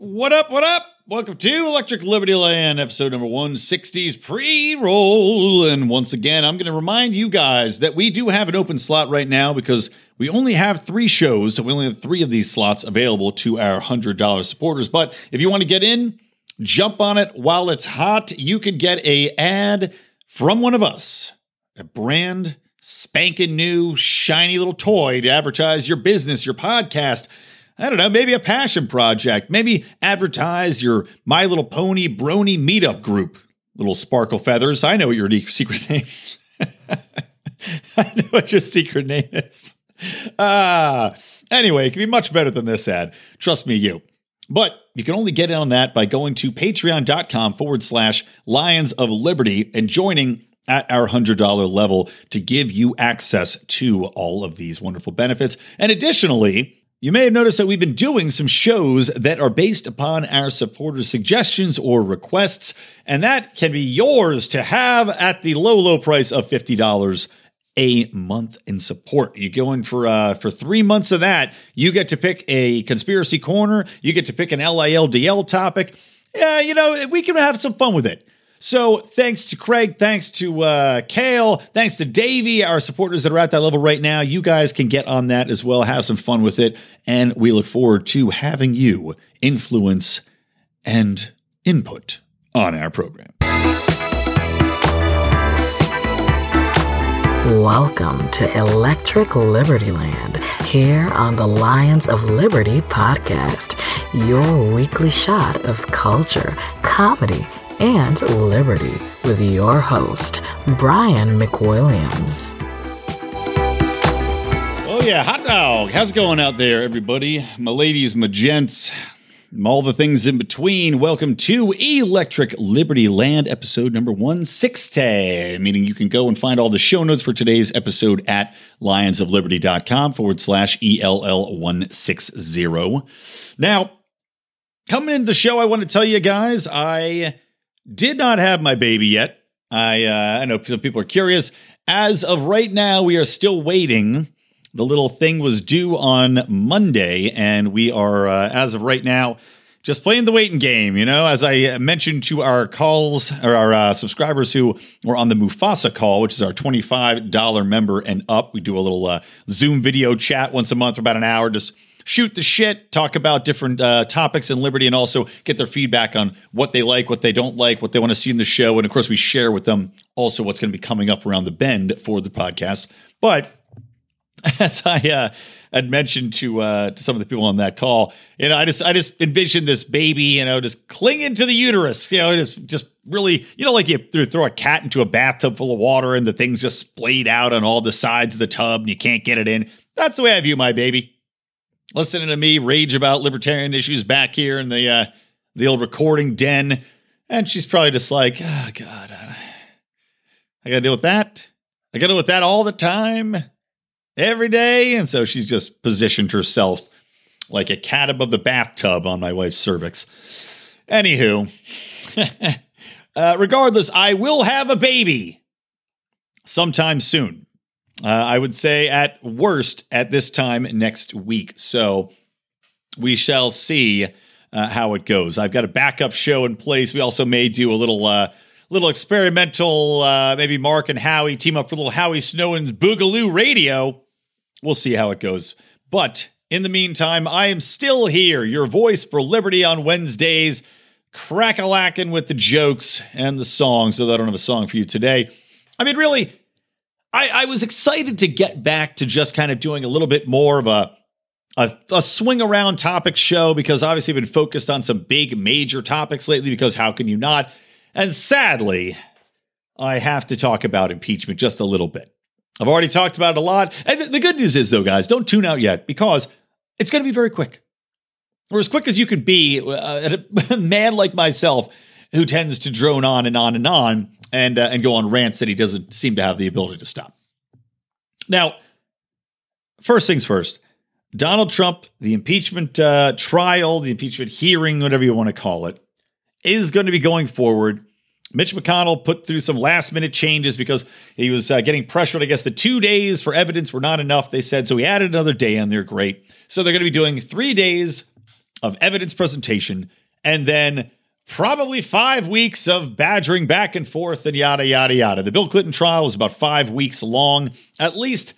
What up? What up? Welcome to Electric Libertyland, episode number 160's pre roll. And once again, I'm going to remind you guys that we do have an open slot right now because we only have three shows. So we only have three of these slots available to our $100 supporters. But if you want to get in, jump on it while it's hot. You could get a ad from one of us, a brand spanking new, shiny little toy to advertise your business, your podcast I don't know, maybe a passion project. Maybe advertise your My Little Pony Brony meetup group. Little sparkle feathers. I know what your secret name is. I know what your secret name is. Ah, anyway, it can be much better than this ad. Trust me, you. But you can only get in on that by going to patreon.com forward slash Lions of Liberty and joining at our $100 level to give you access to all of these wonderful benefits. And additionally, you may have noticed that we've been doing some shows that are based upon our supporters' suggestions or requests, and that can be yours to have at the low, low price of $50 a month in support. You go in for uh, for three months of that. You get to pick a conspiracy corner. You get to pick an LILDL topic. Yeah, you know we can have some fun with it. So thanks to Craig, thanks to uh, Kale, thanks to Davey, our supporters that are at that level right now. You guys can get on that as well, have some fun with it, and we look forward to having you influence and input on our program. Welcome to Electric Libertyland here on the Lions of Liberty podcast, your weekly shot of culture, comedy, and liberty with your host, Brian McWilliams. Oh, yeah, hot dog. How's it going out there, everybody? My ladies, my gents, all the things in between. Welcome to Electric Libertyland, episode number 160, meaning you can go and find all the show notes for today's episode at lionsofliberty.com forward slash ELL160. Now, coming into the show, I want to tell you guys, I did not have my baby yet. I uh, I know some people are curious. As of right now, we are still waiting. The little thing was due on Monday, and we are, uh, as of right now, just playing the waiting game. You know, as I mentioned to our calls or our uh, subscribers who were on the Mufasa call, which is our twenty-five dollar member and up. We do a little uh, Zoom video chat once a month for about an hour, just shoot the shit, talk about different uh, topics in Liberty, and also get their feedback on what they like, what they don't like, what they want to see in the show. And of course, we share with them also what's going to be coming up around the bend for the podcast. But as I uh, had mentioned to uh, to some of the people on that call, you know, I just I just envisioned this baby, you know, just clinging to the uterus, you know, just just really, you know, like you throw a cat into a bathtub full of water and the thing's just splayed out on all the sides of the tub and you can't get it in. That's the way I view my baby listening to me rage about libertarian issues back here in the uh, the old recording den, and she's probably just like, "Oh God, I, I got to deal with that. I got to deal with that all the time, every day." And so she's just positioned herself like a cat above the bathtub on my wife's cervix. Anywho, uh, regardless, I will have a baby sometime soon. Uh, I would say at worst at this time next week. So we shall see uh, how it goes. I've got a backup show in place. We also may do a little uh, little experimental. Uh, maybe Mark and Howie team up for a little Howie Snowden's Boogaloo Radio. We'll see how it goes. But in the meantime, I am still here, your voice for liberty on Wednesdays, crack a lacking with the jokes and the songs. So I don't have a song for you today. I mean, really, I, I was excited to get back to just kind of doing a little bit more of a a, a, swing around topic show because obviously I've been focused on some big major topics lately because how can you not? And sadly, I have to talk about impeachment just a little bit. I've already talked about it a lot. And the good news is, though, guys, don't tune out yet because it's going to be very quick. Or as quick as you can be, uh, a man like myself who tends to drone on and on and on and uh, and go on rants that he doesn't seem to have the ability to stop. Now, first things first, Donald Trump, the impeachment uh, trial, the impeachment hearing, whatever you want to call it, is going to be going forward. Mitch McConnell put through some last minute changes because he was uh, getting pressured. I guess the two days for evidence were not enough, they said. So he added another day and they're Great. So they're going to be doing three days of evidence presentation and then probably five weeks of badgering back and forth and yada, yada, yada. The Bill Clinton trial was about five weeks long. At least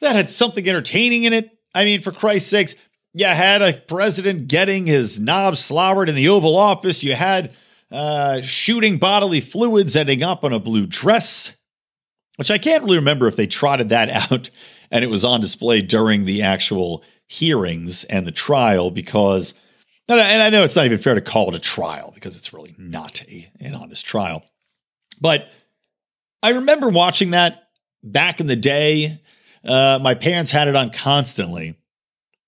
that had something entertaining in it. I mean, for Christ's sakes, you had a president getting his knob slobbered in the Oval Office. You had uh, shooting bodily fluids ending up on a blue dress, which I can't really remember if they trotted that out and it was on display during the actual hearings and the trial because – and I know it's not even fair to call it a trial because it's really not a, an honest trial. But I remember watching that back in the day. Uh, my parents had it on constantly.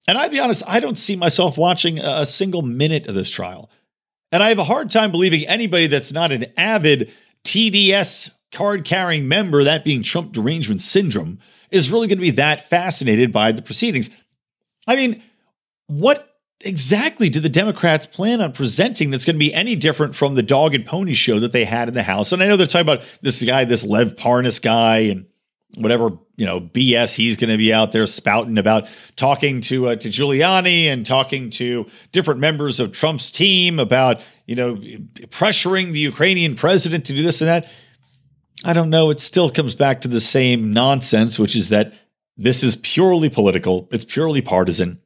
And I'd be honest, I don't see myself watching a single minute of this trial. And I have a hard time believing anybody that's not an avid TDS card carrying member, that being Trump derangement syndrome, is really going to be that fascinated by the proceedings. I mean, what exactly do the Democrats plan on presenting that's going to be any different from the dog and pony show that they had in the House? And I know they're talking about this guy, this Lev Parnas guy, and whatever you know BS he's going to be out there spouting about talking to uh, to Giuliani and talking to different members of Trump's team about you know pressuring the Ukrainian president to do this and that. I don't know. It still comes back to the same nonsense, which is that this is purely political. It's purely partisan.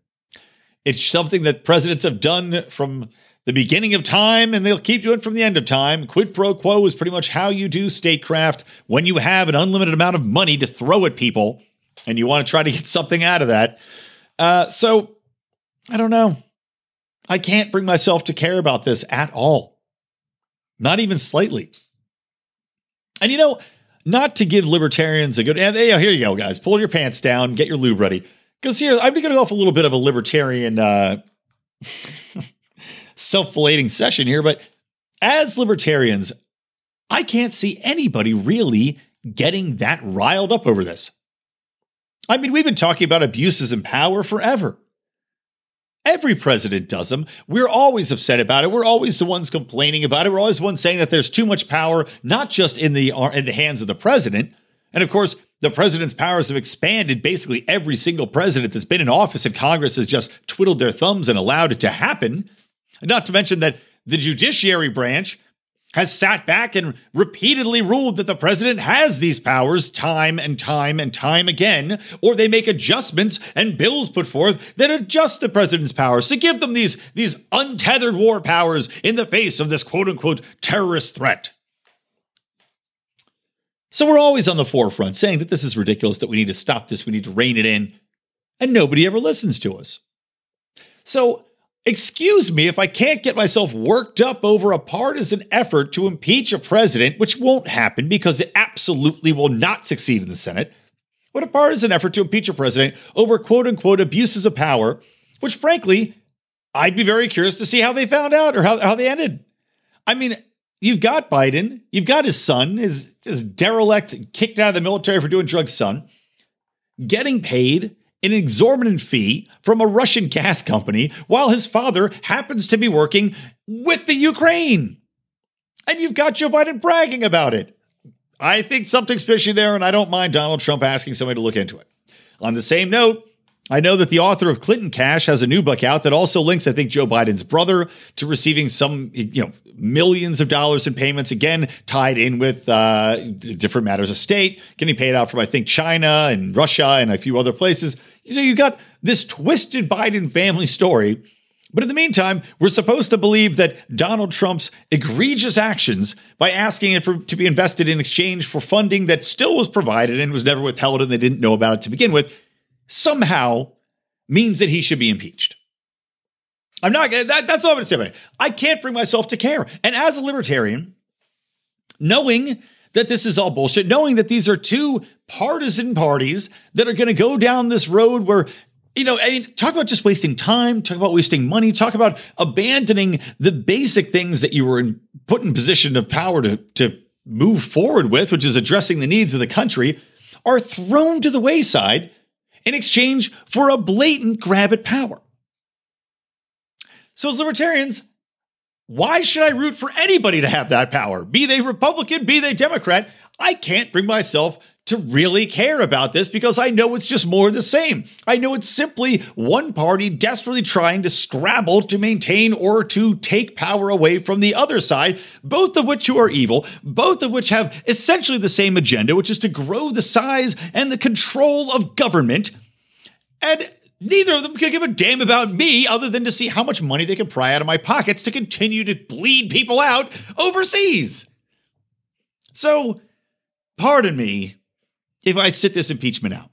It's something that presidents have done from the beginning of time and they'll keep doing it from the end of time. Quid pro quo is pretty much how you do statecraft when you have an unlimited amount of money to throw at people and you want to try to get something out of that. Uh, so I don't know. I can't bring myself to care about this at all, not even slightly. And you know, not to give libertarians a good, and here you go, guys, pull your pants down, get your lube ready. Because here, I'm going to go off a little bit of a libertarian uh, self flating session here, but as libertarians, I can't see anybody really getting that riled up over this. I mean, we've been talking about abuses in power forever. Every president does them. We're always upset about it. We're always the ones complaining about it. We're always the ones saying that there's too much power, not just in the in the hands of the president. And of course, the president's powers have expanded. Basically, every single president that's been in office and Congress has just twiddled their thumbs and allowed it to happen. Not to mention that the judiciary branch has sat back and repeatedly ruled that the president has these powers time and time and time again, or they make adjustments and bills put forth that adjust the president's powers to give them these, these untethered war powers in the face of this quote unquote terrorist threat. So we're always on the forefront saying that this is ridiculous, that we need to stop this, we need to rein it in, and nobody ever listens to us. So, excuse me if I can't get myself worked up over a partisan effort to impeach a president, which won't happen because it absolutely will not succeed in the Senate, but a partisan effort to impeach a president over quote unquote abuses of power, which frankly, I'd be very curious to see how they found out or how, how they ended. I mean, you've got Biden, you've got his son, his, his derelict, kicked out of the military for doing drugs son, getting paid an exorbitant fee from a Russian gas company while his father happens to be working with the Ukraine. And you've got Joe Biden bragging about it. I think something's fishy there, and I don't mind Donald Trump asking somebody to look into it. On the same note, I know that the author of Clinton Cash has a new book out that also links, I think, Joe Biden's brother to receiving some, you know, millions of dollars in payments, again, tied in with uh, different matters of state, getting paid out from, I think, China and Russia and a few other places. So you got this twisted Biden family story. But in the meantime, we're supposed to believe that Donald Trump's egregious actions by asking it for, to be invested in exchange for funding that still was provided and was never withheld and they didn't know about it to begin with somehow means that he should be impeached. I'm not, that, that's all I'm to say about it. I can't bring myself to care. And as a libertarian, knowing that this is all bullshit, knowing that these are two partisan parties that are to go down this road where you know, I mean, talk about just wasting time, talk about wasting money, talk about abandoning the basic things that you were in, put in position of power to, to move forward with, which is addressing the needs of the country, are thrown to the wayside in exchange for a blatant grab at power. So, as libertarians, why should I root for anybody to have that power? Be they Republican, be they Democrat? I can't bring myself to really care about this because I know it's just more of the same. I know it's simply one party desperately trying to scrabble to maintain or to take power away from the other side, both of which are evil, both of which have essentially the same agenda, which is to grow the size and the control of government. And neither of them can give a damn about me other than to see how much money they can pry out of my pockets to continue to bleed people out overseas. So, pardon me if I sit this impeachment out.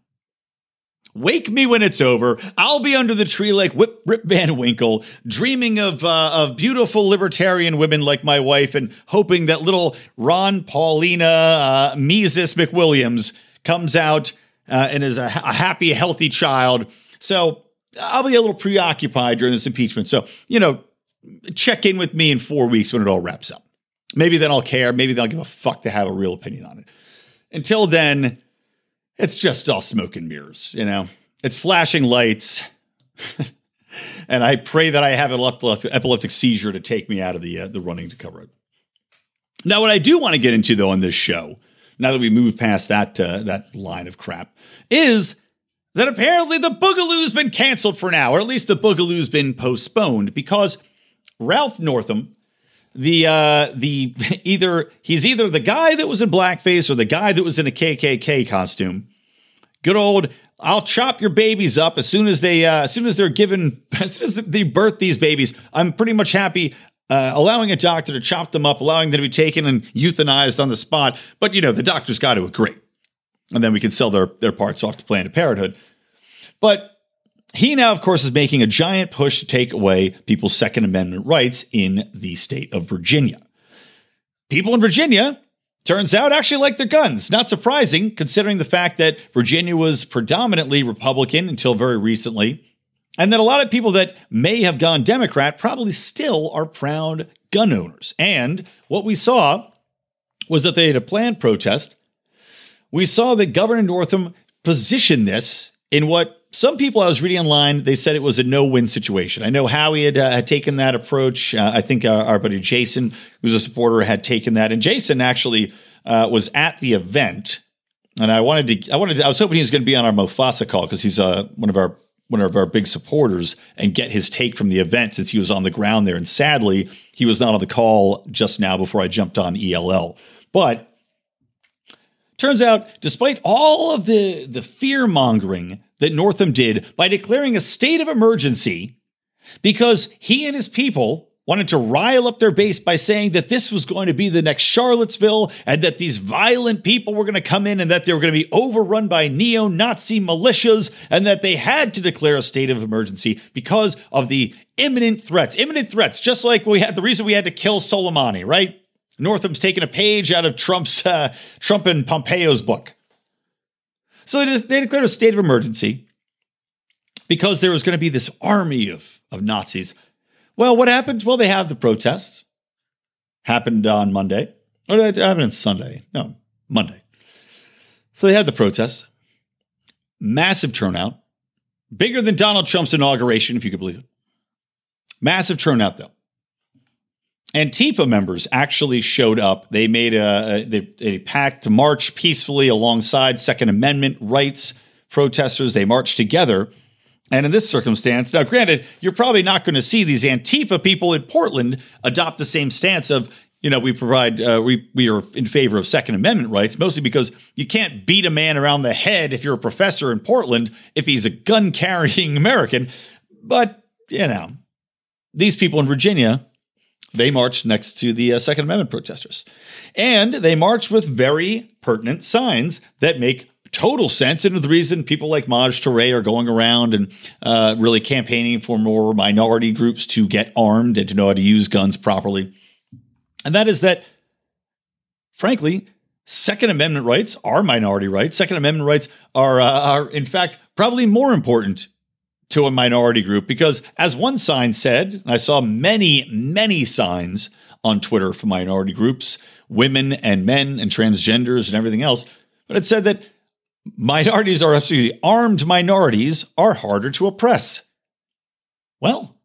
Wake me when it's over. I'll be under the tree like Whip, Rip Van Winkle, dreaming of uh, of beautiful libertarian women like my wife, and hoping that little Ron Paulina uh, Mises McWilliams comes out uh, and is a, a happy, healthy child. So I'll be a little preoccupied during this impeachment. So you know, check in with me in four weeks when it all wraps up. Maybe then I'll care. Maybe then I'll give a fuck to have a real opinion on it. Until then it's just all smoke and mirrors, you know? It's flashing lights. and I pray that I have an epileptic seizure to take me out of the, uh, the running to cover it. Now, what I do want to get into, though, on this show, now that we move past that, uh, that line of crap, is that apparently the Boogaloo's been canceled for now, or at least the Boogaloo's been postponed because Ralph Northam, the uh the either he's either the guy that was in blackface or the guy that was in a KKK costume. Good old I'll chop your babies up as soon as they uh, as soon as they're given as soon as they birth these babies. I'm pretty much happy uh, allowing a doctor to chop them up, allowing them to be taken and euthanized on the spot. But you know the doctor's got to agree, and then we can sell their their parts off to Planned Parenthood. But he now, of course, is making a giant push to take away people's Second Amendment rights in the state of Virginia. People in Virginia, turns out, actually like their guns. Not surprising, considering the fact that Virginia was predominantly Republican until very recently, and that a lot of people that may have gone Democrat probably still are proud gun owners. And what we saw was that they had a planned protest. We saw that Governor Northam positioned this in what some people I was reading online, they said it was a no-win situation. I know Howie had, uh, had taken that approach. Uh, I think our, our, buddy Jason, who's a supporter, had taken that, and Jason actually uh, was at the event. And I wanted to, I wanted, to, I was hoping he was going to be on our Mufasa call because he's uh, one of our one of our big supporters and get his take from the event since he was on the ground there. And sadly, he was not on the call just now before I jumped on ELL. But turns out, despite all of the the fear mongering that Northam did by declaring a state of emergency because he and his people wanted to rile up their base by saying that this was going to be the next Charlottesville and that these violent people were going to come in and that they were going to be overrun by neo Nazi militias and that they had to declare a state of emergency because of the imminent threats. Imminent threats, just like we had the reason we had to kill Soleimani, right? Northam's taken a page out of Trump's uh, Trump and Pompeo's book. So they, they declared a state of emergency because there was going to be this army of, of Nazis. Well, what happened? Well, they have the protests. Happened on Monday. Or it happen on Sunday? No, Monday. So they had the protests. Massive turnout. Bigger than Donald Trump's inauguration, if you could believe it. Massive turnout, though. Antifa members actually showed up. They made a, a, a pact to march peacefully alongside Second Amendment rights protesters. They marched together. And in this circumstance, now granted, you're probably not going to see these Antifa people in Portland adopt the same stance of, you know, we provide, uh, we, we are in favor of Second Amendment rights, mostly because you can't beat a man around the head if you're a professor in Portland if he's a gun carrying American. But, you know, these people in Virginia they marched next to the uh, Second Amendment protesters. And they marched with very pertinent signs that make total sense and the reason people like Maj Toure are going around and uh, really campaigning for more minority groups to get armed and to know how to use guns properly. And that is that, frankly, Second Amendment rights are minority rights. Second Amendment rights are, uh, are in fact, probably more important to a minority group because, as one sign said, and I saw many, many signs on Twitter for minority groups, women and men and transgenders and everything else, but it said that minorities are absolutely armed minorities are harder to oppress. Well,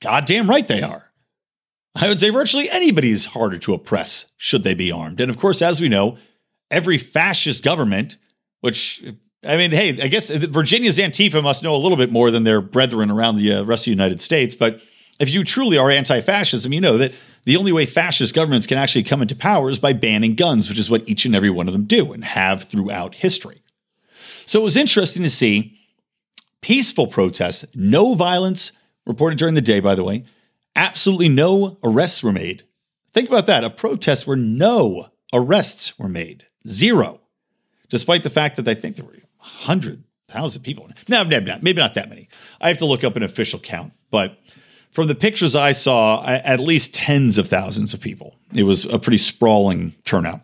goddamn right they are. I would say virtually anybody is harder to oppress should they be armed. And of course, as we know, every fascist government, which I mean, hey, I guess Virginia's Antifa must know a little bit more than their brethren around the uh, rest of the United States. But if you truly are anti fascism, you know that the only way fascist governments can actually come into power is by banning guns, which is what each and every one of them do and have throughout history. So it was interesting to see peaceful protests, no violence reported during the day, by the way, absolutely no arrests were made. Think about that a protest where no arrests were made, zero, despite the fact that I think there were 100,000 people. No, no, no, maybe not that many. I have to look up an official count, but from the pictures I saw, at least tens of thousands of people. It was a pretty sprawling turnout.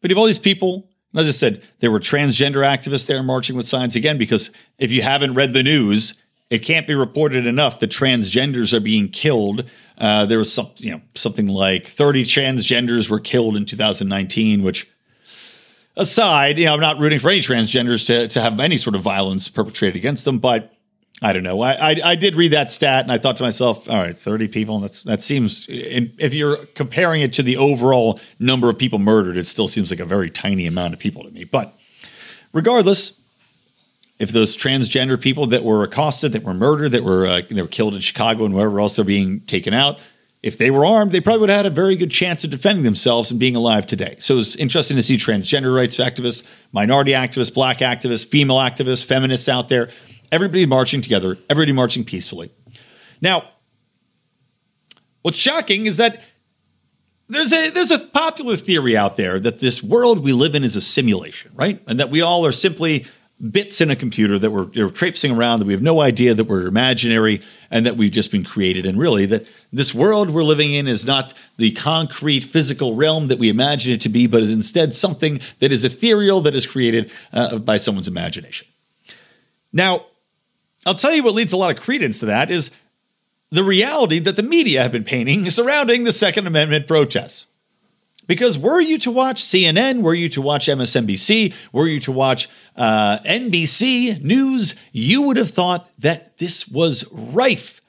But you have all these people, and as I said, there were transgender activists there marching with signs again, because if you haven't read the news, it can't be reported enough that transgenders are being killed. Uh, there was some, you know, something like 30 transgenders were killed in 2019, which aside, you know, I'm not rooting for any transgenders to, to have any sort of violence perpetrated against them, but I don't know. I, I, I did read that stat and I thought to myself, all right, 30 people. That's that seems if you're comparing it to the overall number of people murdered, it still seems like a very tiny amount of people to me. But regardless, if those transgender people that were accosted, that were murdered, that were uh, they were killed in Chicago and wherever else they're being taken out, if they were armed, they probably would have had a very good chance of defending themselves and being alive today. So it's interesting to see transgender rights activists, minority activists, black activists, female activists, feminists out there Everybody marching together, everybody marching peacefully. Now, what's shocking is that there's a there's a popular theory out there that this world we live in is a simulation, right? And that we all are simply bits in a computer that we're, we're traipsing around that we have no idea that we're imaginary and that we've just been created and really that this world we're living in is not the concrete physical realm that we imagine it to be but is instead something that is ethereal that is created uh, by someone's imagination now I'll tell you what leads a lot of credence to that is the reality that the media have been painting surrounding the Second Amendment protests. Because were you to watch CNN, were you to watch MSNBC, were you to watch uh, NBC News, you would have thought that this was rife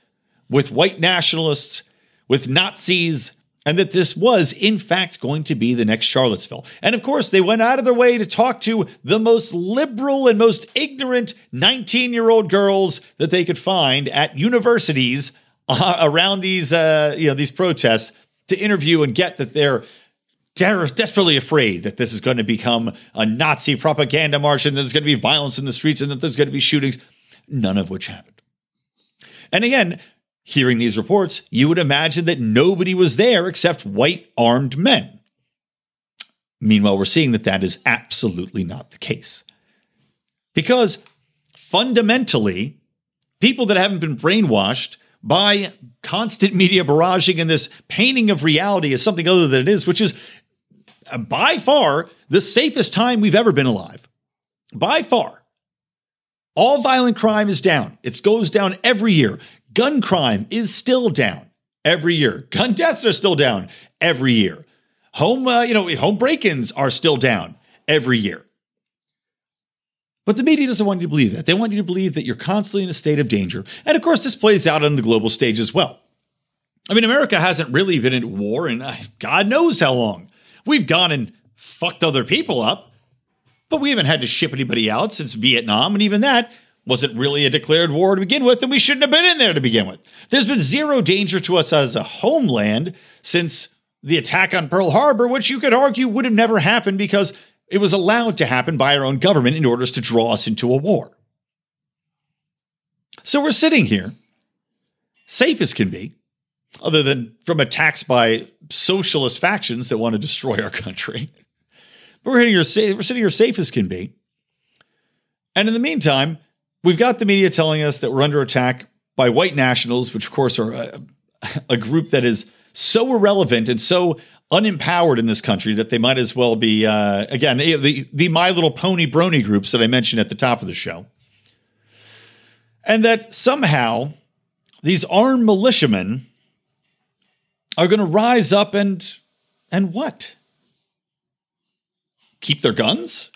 with white nationalists, with Nazis, and that this was, in fact, going to be the next Charlottesville. And of course, they went out of their way to talk to the most liberal and most ignorant 19 year old girls that they could find at universities uh, around these, uh, you know, these protests to interview and get that they're desperately afraid that this is going to become a Nazi propaganda march and there's going to be violence in the streets and that there's going to be shootings, none of which happened. And again, Hearing these reports, you would imagine that nobody was there except white armed men. Meanwhile, we're seeing that that is absolutely not the case. Because fundamentally, people that haven't been brainwashed by constant media barraging and this painting of reality as something other than it is, which is by far the safest time we've ever been alive. By far. All violent crime is down. It goes down every year. Gun crime is still down every year. Gun deaths are still down every year. Home, uh, you know, home break-ins are still down every year. But the media doesn't want you to believe that. They want you to believe that you're constantly in a state of danger. And of course, this plays out on the global stage as well. I mean, America hasn't really been at war in uh, God knows how long. We've gone and fucked other people up, but we haven't had to ship anybody out since Vietnam. And even that, wasn't really a declared war to begin with? And we shouldn't have been in there to begin with. There's been zero danger to us as a homeland since the attack on Pearl Harbor, which you could argue would have never happened because it was allowed to happen by our own government in order to draw us into a war. So we're sitting here, safe as can be, other than from attacks by socialist factions that want to destroy our country. But we're, here, we're sitting here safe as can be. And in the meantime, We've got the media telling us that we're under attack by white nationals, which of course are a, a group that is so irrelevant and so unempowered in this country that they might as well be uh, again the the My Little Pony brony groups that I mentioned at the top of the show, and that somehow these armed militiamen are going to rise up and and what? Keep their guns?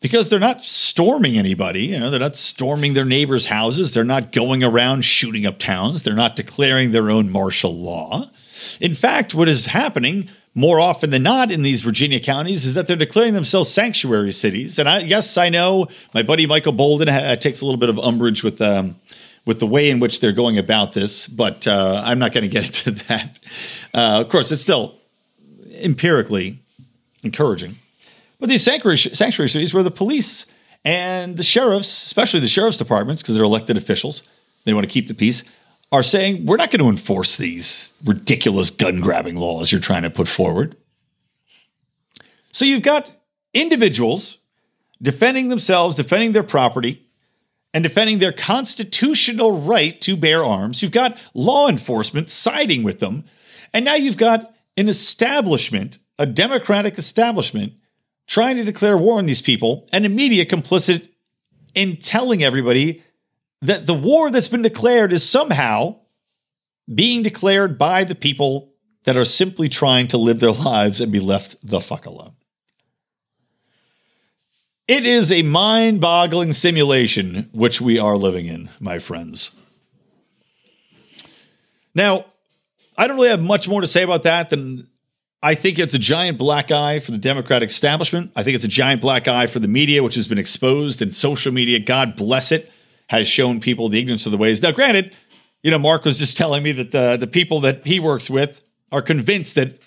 because they're not storming anybody. You know, they're not storming their neighbors' houses. They're not going around shooting up towns. They're not declaring their own martial law. In fact, what is happening more often than not in these Virginia counties is that they're declaring themselves sanctuary cities. And I, yes, I know my buddy Michael Boldin ha- takes a little bit of umbrage with um, with the way in which they're going about this, but uh, I'm not going to get into that. Uh, of course, it's still empirically encouraging. But these sanctuary, sanctuary cities where the police and the sheriffs, especially the sheriff's departments, because they're elected officials, they want to keep the peace, are saying we're not going to enforce these ridiculous gun grabbing laws you're trying to put forward. So you've got individuals defending themselves, defending their property, and defending their constitutional right to bear arms. You've got law enforcement siding with them. And now you've got an establishment, a democratic establishment, trying to declare war on these people and the media complicit in telling everybody that the war that's been declared is somehow being declared by the people that are simply trying to live their lives and be left the fuck alone. It is a mind boggling simulation which we are living in, my friends. Now, I don't really have much more to say about that than I think it's a giant black eye for the Democratic establishment. I think it's a giant black eye for the media, which has been exposed, and social media, God bless it, has shown people the ignorance of the ways. Now, granted, you know, Mark was just telling me that the, the people that he works with are convinced that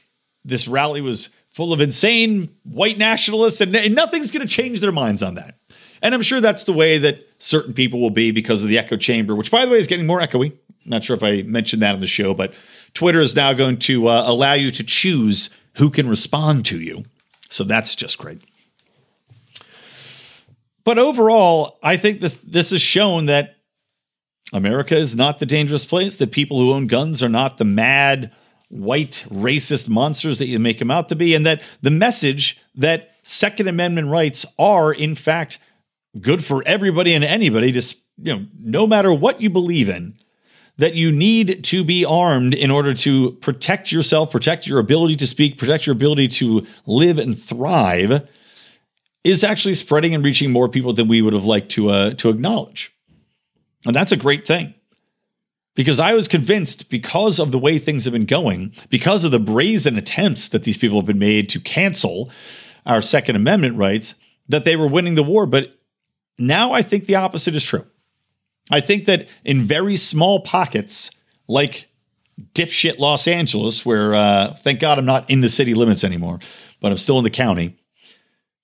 this rally was full of insane white nationalists, and, and nothing's going to change their minds on that. And I'm sure that's the way that certain people will be because of the echo chamber, which, by the way, is getting more echoey. Not sure if I mentioned that on the show, but Twitter is now going to uh, allow you to choose who can respond to you. So that's just great. But overall, I think this this has shown that America is not the dangerous place. That people who own guns are not the mad white racist monsters that you make them out to be, and that the message that Second Amendment rights are in fact good for everybody and anybody, just you know, no matter what you believe in, that you need to be armed in order to protect yourself, protect your ability to speak, protect your ability to live and thrive, is actually spreading and reaching more people than we would have liked to uh, to acknowledge, and that's a great thing. Because I was convinced, because of the way things have been going, because of the brazen attempts that these people have been made to cancel our Second Amendment rights, that they were winning the war. But now I think the opposite is true. I think that in very small pockets, like dipshit Los Angeles, where uh, thank God I'm not in the city limits anymore, but I'm still in the county.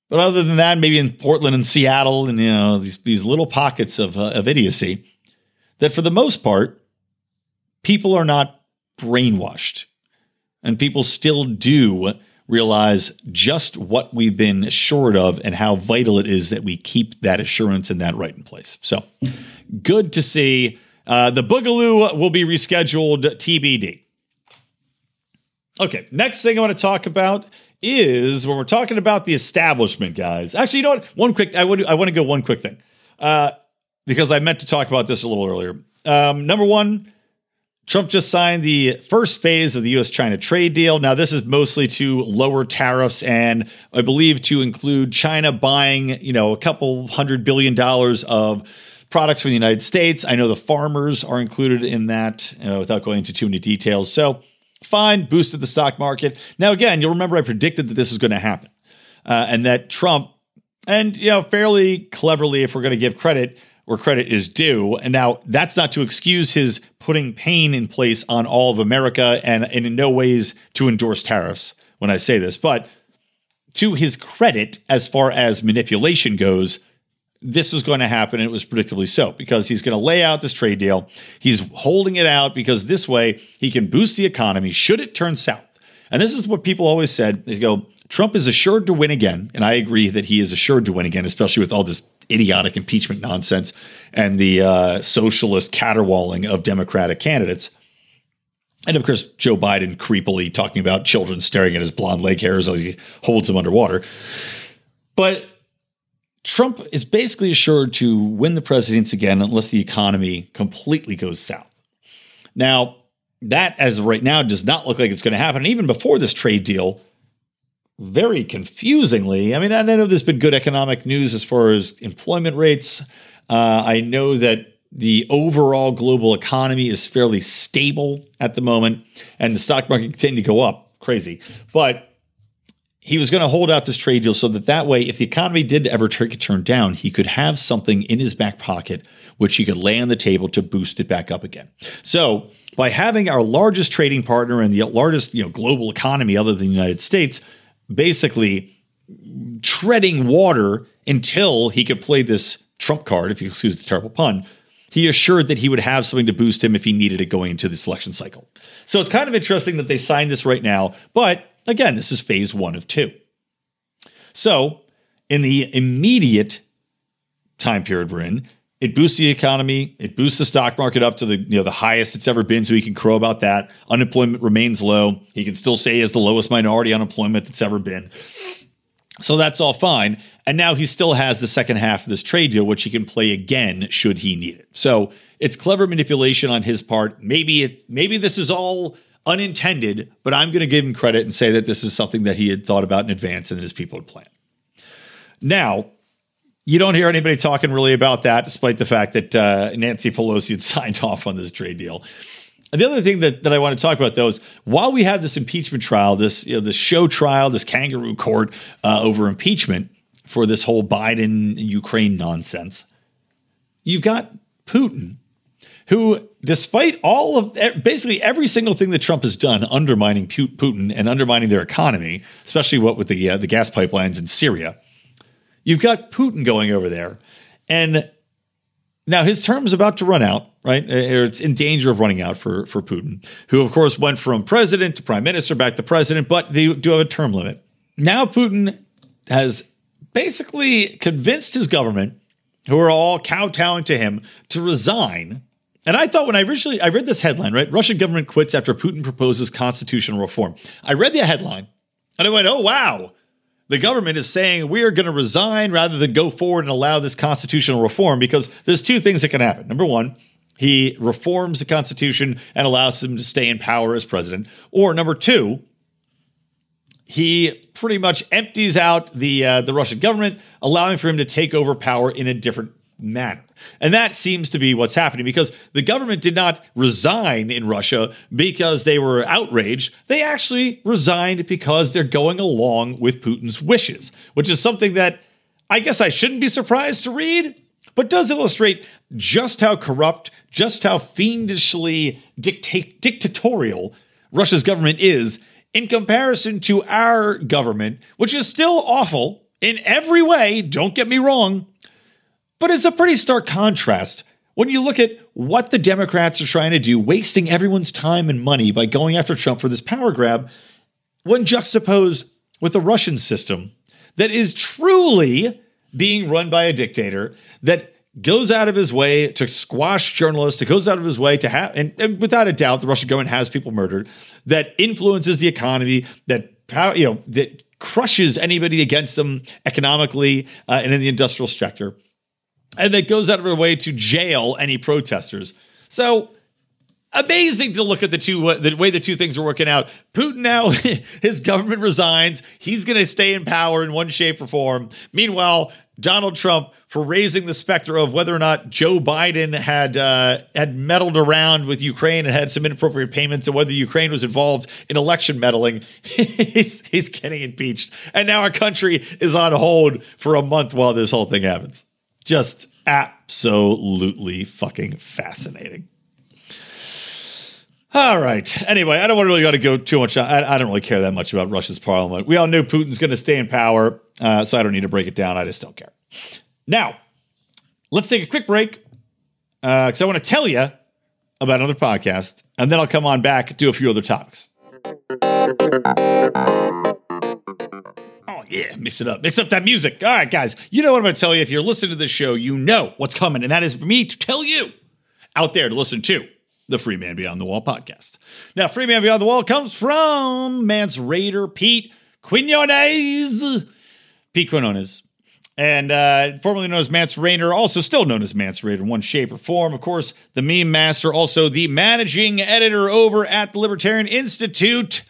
But other than that, maybe in Portland and Seattle, and you know these these little pockets of uh, of idiocy, that for the most part, people are not brainwashed, and people still do realize just what we've been assured of and how vital it is that we keep that assurance and that right in place. So good to see. Uh, the Boogaloo will be rescheduled TBD. Okay, next thing I want to talk about is when we're talking about the establishment, guys. Actually, you know what? One quick, I would, I want to go one quick thing uh, because I meant to talk about this a little earlier. Um, number one, Trump just signed the first phase of the US China trade deal. Now, this is mostly to lower tariffs and I believe to include China buying, you know, a couple hundred billion dollars of products from the United States. I know the farmers are included in that uh, without going into too many details. So, fine, boosted the stock market. Now, again, you'll remember I predicted that this was going to happen uh, and that Trump, and, you know, fairly cleverly, if we're going to give credit, where credit is due. And now that's not to excuse his putting pain in place on all of America and, and in no ways to endorse tariffs when I say this, but to his credit, as far as manipulation goes, this was going to happen, and it was predictably so because he's going to lay out this trade deal. He's holding it out because this way he can boost the economy should it turn south. And this is what people always said. They go, Trump is assured to win again. And I agree that he is assured to win again, especially with all this idiotic impeachment nonsense and the uh, socialist caterwauling of Democratic candidates. And of course, Joe Biden creepily talking about children staring at his blonde leg hairs as he holds them underwater. But Trump is basically assured to win the presidency again unless the economy completely goes south. Now, that as right now does not look like it's going to happen. And even before this trade deal, very confusingly, I mean, I know there's been good economic news as far as employment rates. Uh, I know that The overall global economy is fairly stable at the moment, and the stock market continued to go up crazy. But he was going to hold out this trade deal so that that way, if the economy did ever take turn down, he could have something in his back pocket which he could lay on the table to boost it back up again. So by having our largest trading partner and the largest you know global economy other than the United States, basically treading water until he could play this trump card, if you excuse the terrible pun, he assured that he would have something to boost him if he needed it going into the selection cycle. So it's kind of interesting that they signed this right now, but again, this is phase one of two. So in the immediate time period we're in, it boosts the economy. It boosts the stock market up to the you know the highest it's ever been. So he can crow about that. Unemployment remains low. He can still say he has the lowest minority unemployment that's ever been. So that's all fine. And now he still has the second half of this trade deal, which he can play again should he need it. So it's clever manipulation on his part. Maybe it maybe this is all unintended, but I'm going to give him credit and say that this is something that he had thought about in advance and that his people had planned. Now, you don't hear anybody talking really about that, despite the fact that uh, Nancy Pelosi had signed off on this trade deal. And the other thing that, that I want to talk about, though, is while we have this impeachment trial, this you know, this show trial, this kangaroo court uh, over impeachment for this whole Biden Ukraine nonsense, you've got Putin, who, despite all of basically every single thing that Trump has done, undermining Putin and undermining their economy, especially what with the uh, the gas pipelines in Syria, you've got Putin going over there, and now his term's about to run out right? Uh, it's in danger of running out for, for Putin, who, of course, went from president to prime minister back to president, but they do have a term limit. Now, Putin has basically convinced his government, who are all kowtowing to him, to resign. And I thought when I originally I read this headline, right? Russian government quits after Putin proposes constitutional reform. I read the headline and I went, oh, wow the government is saying we are going to resign rather than go forward and allow this constitutional reform because there's two things that can happen. Number one, he reforms the Constitution and allows him to stay in power as president. Or number two, he pretty much empties out the uh, the Russian government, allowing for him to take over power in a different manner. And that seems to be what's happening because the government did not resign in Russia because they were outraged. They actually resigned because they're going along with Putin's wishes, which is something that I guess I shouldn't be surprised to read but does illustrate just how corrupt, just how fiendishly dicta- dictatorial Russia's government is in comparison to our government, which is still awful in every way, don't get me wrong, but it's a pretty stark contrast. When you look at what the Democrats are trying to do, wasting everyone's time and money by going after Trump for this power grab, when juxtaposed with the Russian system that is truly being run by a dictator that goes out of his way to squash journalists, that goes out of his way to have, and, and, without a doubt, the Russian government has people murdered, that influences the economy, that you know that crushes anybody against them economically uh, and in the industrial sector, and that goes out of their way to jail any protesters. So amazing to look at the two the way the two things are working out. Putin now his government resigns. He's going to stay in power in one shape or form. Meanwhile, Donald Trump for raising the specter of whether or not Joe Biden had uh, had meddled around with Ukraine and had some inappropriate payments, and whether Ukraine was involved in election meddling. he's, he's getting impeached, and now our country is on hold for a month while this whole thing happens. Just absolutely fucking fascinating. All right. Anyway, I don't really got to go too much. I, I, don't really care that much about Russia's parliament. We all know Putin's going to stay in power, uh, so I don't need to break it down. I just don't care. Now, let's take a quick break because uh, I want to tell you about another podcast, and then I'll come on back do a few other topics. Yeah, mix it up. Mix up that music. All right, guys, you know what I'm going to tell you. If you're listening to this show, you know what's coming, and that is for me to tell you out there to listen to the Free Man Beyond the Wall podcast. Now, Free Man Beyond the Wall comes from Mance Rayder Pete Quinones. Pete Quinones. And uh, formerly known as Mance Rayder, also still known as Mance Rayder in one shape or form. Of course, the meme master, also the managing editor over at the Libertarian Institute,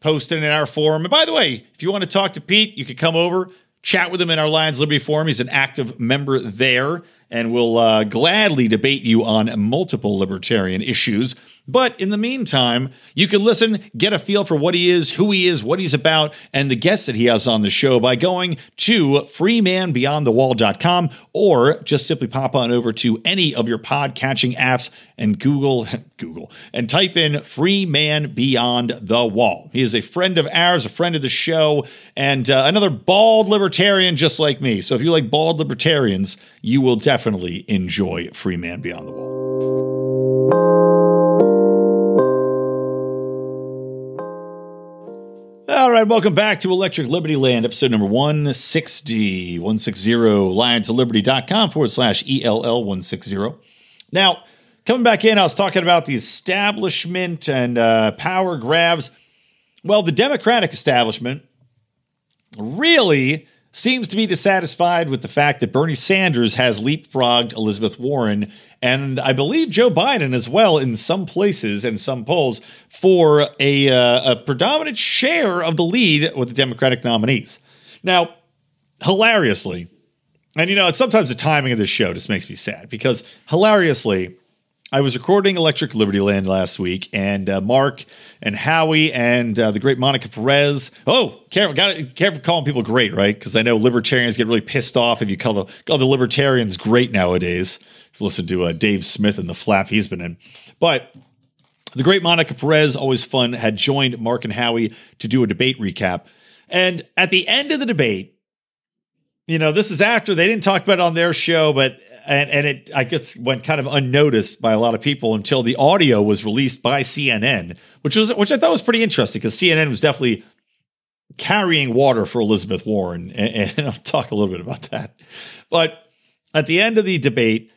posted in our forum. And by the way, if you want to talk to Pete, you can come over, chat with him in our Lions Liberty Forum. He's an active member there. and we'll uh, gladly debate you on multiple libertarian issues. But in the meantime, you can listen, get a feel for what he is, who he is, what he's about, and the guests that he has on the show by going to freemanbeyondthewall.com or just simply pop on over to any of your pod catching apps and Google, Google, and type in Free Man Beyond the Wall. He is a friend of ours, a friend of the show, and uh, another bald libertarian just like me. So if you like bald libertarians, you will definitely enjoy Free Man Beyond the Wall. All right, welcome back to Electric Libertyland, episode number 160, 160, lionsofliberty.com forward slash ELL 160. Now, coming back in, I was talking about the establishment and uh, power grabs. Well, the Democratic establishment really seems to be dissatisfied with the fact that Bernie Sanders has leapfrogged Elizabeth Warren and I believe Joe Biden as well in some places and some polls for a, uh, a predominant share of the lead with the Democratic nominees. Now, hilariously, and you know, sometimes the timing of this show just makes me sad because hilariously, I was recording Electric Libertyland last week, and uh, Mark and Howie and uh, the great Monica Perez. Oh, careful, got careful calling people great, right? Because I know libertarians get really pissed off if you call the call the libertarians great nowadays. If you listen to uh, Dave Smith and the flap he's been in, but the great Monica Perez, always fun, had joined Mark and Howie to do a debate recap, and at the end of the debate, you know, this is after they didn't talk about it on their show, but and and it I guess went kind of unnoticed by a lot of people until the audio was released by CNN, which was which I thought was pretty interesting because CNN was definitely carrying water for Elizabeth Warren, and, and I'll talk a little bit about that. But at the end of the debate,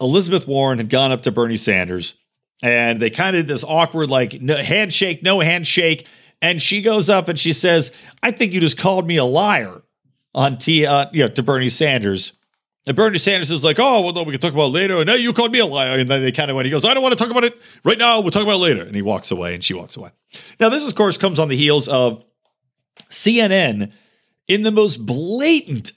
Elizabeth Warren had gone up to Bernie Sanders, and they kind of did this awkward like no, handshake, no handshake, and she goes up and she says, "I think you just called me a liar." On T, uh, you know, to Bernie Sanders, and Bernie Sanders is like, oh, well, no, we can talk about later. And now you called me a liar. And then they kind of went, he goes, I don't want to talk about it right now. We'll talk about it later. And he walks away and she walks away. Now, this, of course, comes on the heels of CNN in the most blatant,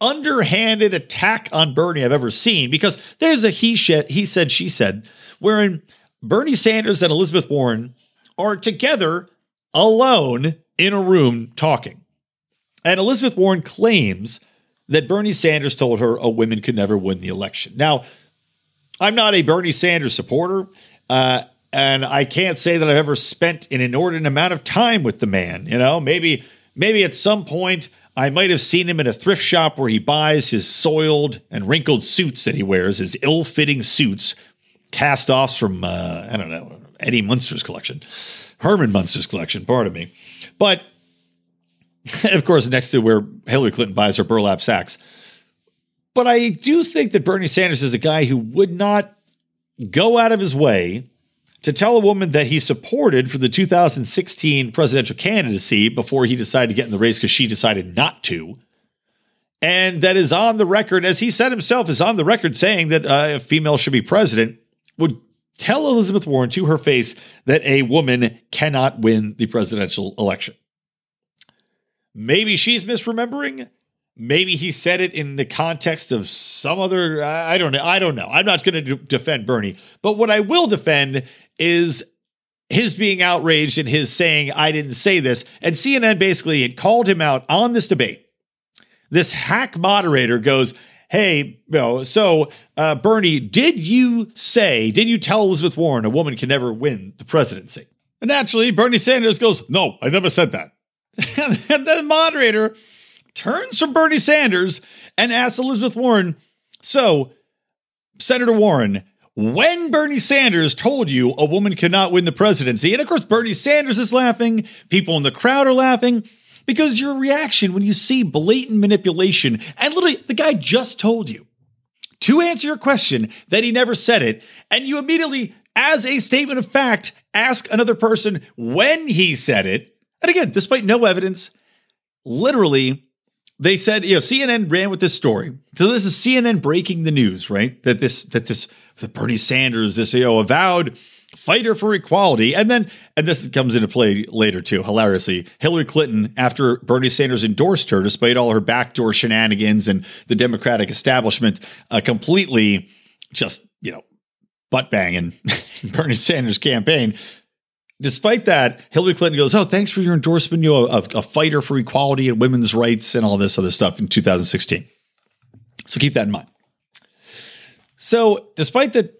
underhanded attack on Bernie I've ever seen because there's a he, sh- he said, she said, wherein Bernie Sanders and Elizabeth Warren are together alone in a room talking. And Elizabeth Warren claims that Bernie Sanders told her a woman could never win the election. Now, I'm not a Bernie Sanders supporter, uh, and I can't say that I've ever spent an inordinate amount of time with the man. You know, maybe maybe at some point I might have seen him in a thrift shop where he buys his soiled and wrinkled suits that he wears, his ill-fitting suits, cast-offs from uh, I don't know Eddie Munster's collection, Herman Munster's collection. Pardon me, but and of course, next to where Hillary Clinton buys her burlap sacks. But I do think that Bernie Sanders is a guy who would not go out of his way to tell a woman that he supported for the 2016 presidential candidacy before he decided to get in the race because she decided not to. And that is on the record, as he said himself, is on the record saying that uh, a female should be president, would tell Elizabeth Warren to her face that a woman cannot win the presidential election. Maybe she's misremembering. Maybe he said it in the context of some other. I don't know. I don't know. I'm not going to defend Bernie, but what I will defend is his being outraged and his saying, I didn't say this. And CNN basically had called him out on this debate. This hack moderator goes, Hey, you know, so uh, Bernie, did you say, did you tell Elizabeth Warren a woman can never win the presidency? And naturally, Bernie Sanders goes, No, I never said that. And then the moderator turns from Bernie Sanders and asks Elizabeth Warren, So, Senator Warren, when Bernie Sanders told you a woman could not win the presidency, and of course, Bernie Sanders is laughing, people in the crowd are laughing because your reaction when you see blatant manipulation, and literally the guy just told you to answer your question that he never said it, and you immediately, as a statement of fact, ask another person when he said it and again, despite no evidence, literally, they said, you know, CNN ran with this story. So this is CNN breaking the news, right? That this, that this, that Bernie Sanders, this, you know, avowed fighter for equality. And then, and this comes into play later too, hilariously. Hillary Clinton, after Bernie Sanders endorsed her, despite all her backdoor shenanigans and the Democratic establishment uh, completely just, you know, butt banging Bernie Sanders campaign. Despite that, Hillary Clinton goes, "Oh, thanks for your endorsement. You a, a fighter for equality and women's rights and all this other stuff in 2016." So keep that in mind. So, despite that,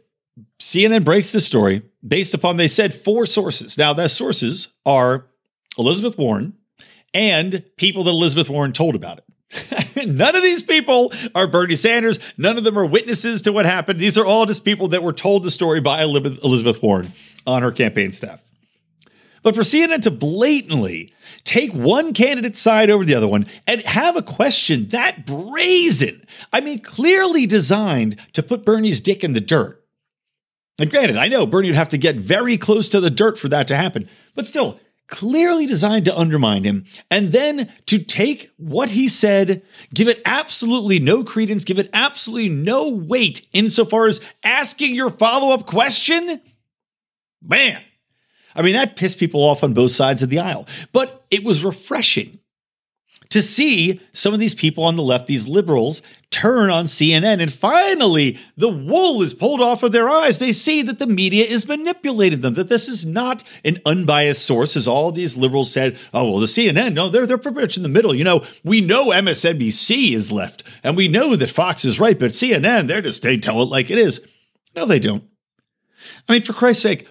CNN breaks this story based upon they said four sources. Now, those sources are Elizabeth Warren and people that Elizabeth Warren told about it. None of these people are Bernie Sanders. None of them are witnesses to what happened. These are all just people that were told the story by Elizabeth Warren on her campaign staff. But for CNN to blatantly take one candidate's side over the other one and have a question that brazen, I mean, clearly designed to put Bernie's dick in the dirt. And granted, I know Bernie would have to get very close to the dirt for that to happen, but still, clearly designed to undermine him, and then to take what he said, give it absolutely no credence, give it absolutely no weight insofar as asking your follow up question? Man, I mean, that pissed people off on both sides of the aisle, but it was refreshing to see some of these people on the left, these liberals, turn on CNN. And finally, the wool is pulled off of their eyes. They see that the media is manipulating them, that this is not an unbiased source, as all these liberals said. Oh, well, the CNN, no, they're, they're pretty much in the middle. You know, we know MSNBC is left, and we know that Fox is right, but CNN, they're just, they tell it like it is. No, they don't. I mean, for Christ's sake,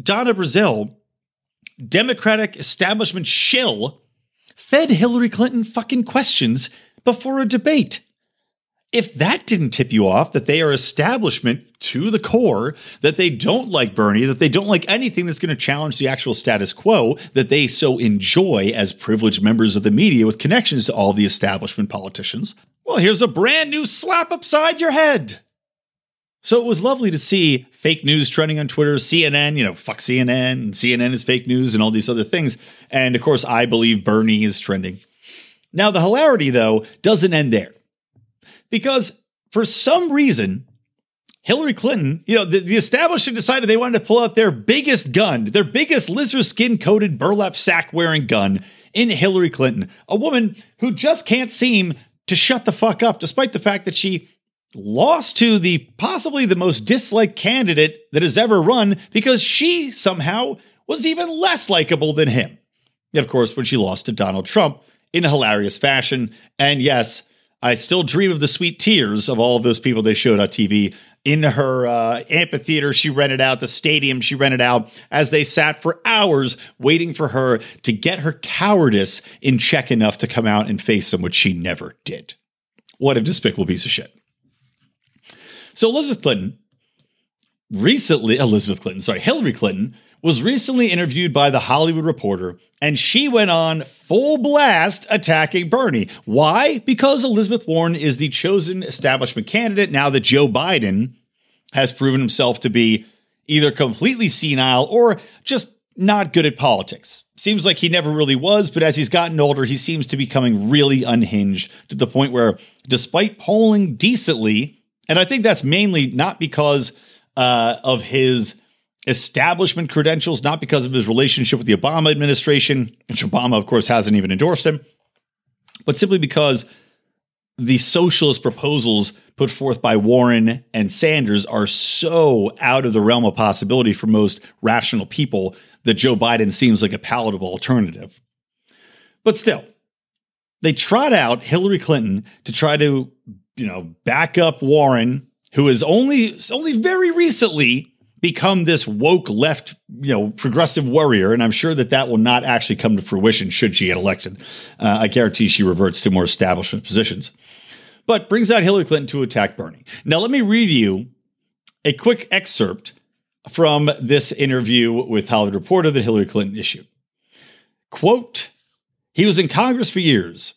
Donna Brazile, Democratic establishment shill, fed Hillary Clinton fucking questions before a debate. If that didn't tip you off that they are establishment to the core, that they don't like Bernie, that they don't like anything that's going to challenge the actual status quo that they so enjoy as privileged members of the media with connections to all the establishment politicians, well, here's a brand new slap upside your head. So it was lovely to see fake news trending on Twitter, CNN, you know, fuck CNN, and CNN is fake news and all these other things. And of course, I believe Bernie is trending. Now, the hilarity, though, doesn't end there. Because for some reason, Hillary Clinton, you know, the, the, establishment decided they wanted to pull out their biggest gun, their biggest lizard skin coated burlap sack wearing gun in Hillary Clinton, a woman who just can't seem to shut the fuck up, despite the fact that she lost to the possibly the most disliked candidate that has ever run because she somehow was even less likable than him. And of course, when she lost to Donald Trump in a hilarious fashion. And yes, I still dream of the sweet tears of all of those people they showed on TV in her uh, amphitheater she rented out, the stadium she rented out, as they sat for hours waiting for her to get her cowardice in check enough to come out and face them, which she never did. What a despicable piece of shit. So Elizabeth Clinton recently, Elizabeth Clinton, sorry, Hillary Clinton was recently interviewed by the Hollywood Reporter, and she went on full blast attacking Bernie. Why? Because Elizabeth Warren is the chosen establishment candidate now that Joe Biden has proven himself to be either completely senile or just not good at politics. Seems like he never really was, but as he's gotten older, he seems to be becoming really unhinged to the point where, despite polling decently, and I think that's mainly not because uh, of his establishment credentials, not because of his relationship with the Obama administration, which Obama, of course, hasn't even endorsed him, but simply because the socialist proposals put forth by Warren and Sanders are so out of the realm of possibility for most rational people that Joe Biden seems like a palatable alternative. But still, they trot out Hillary Clinton to try to you know, back up Warren, who has only only very recently become this woke left, you know, progressive warrior, and I'm sure that that will not actually come to fruition should she get elected. Uh, I guarantee she reverts to more establishment positions. But brings out Hillary Clinton to attack Bernie. Now, let me read you a quick excerpt from this interview with Hollywood Reporter that Hillary Clinton issued. Quote, he was in Congress for years.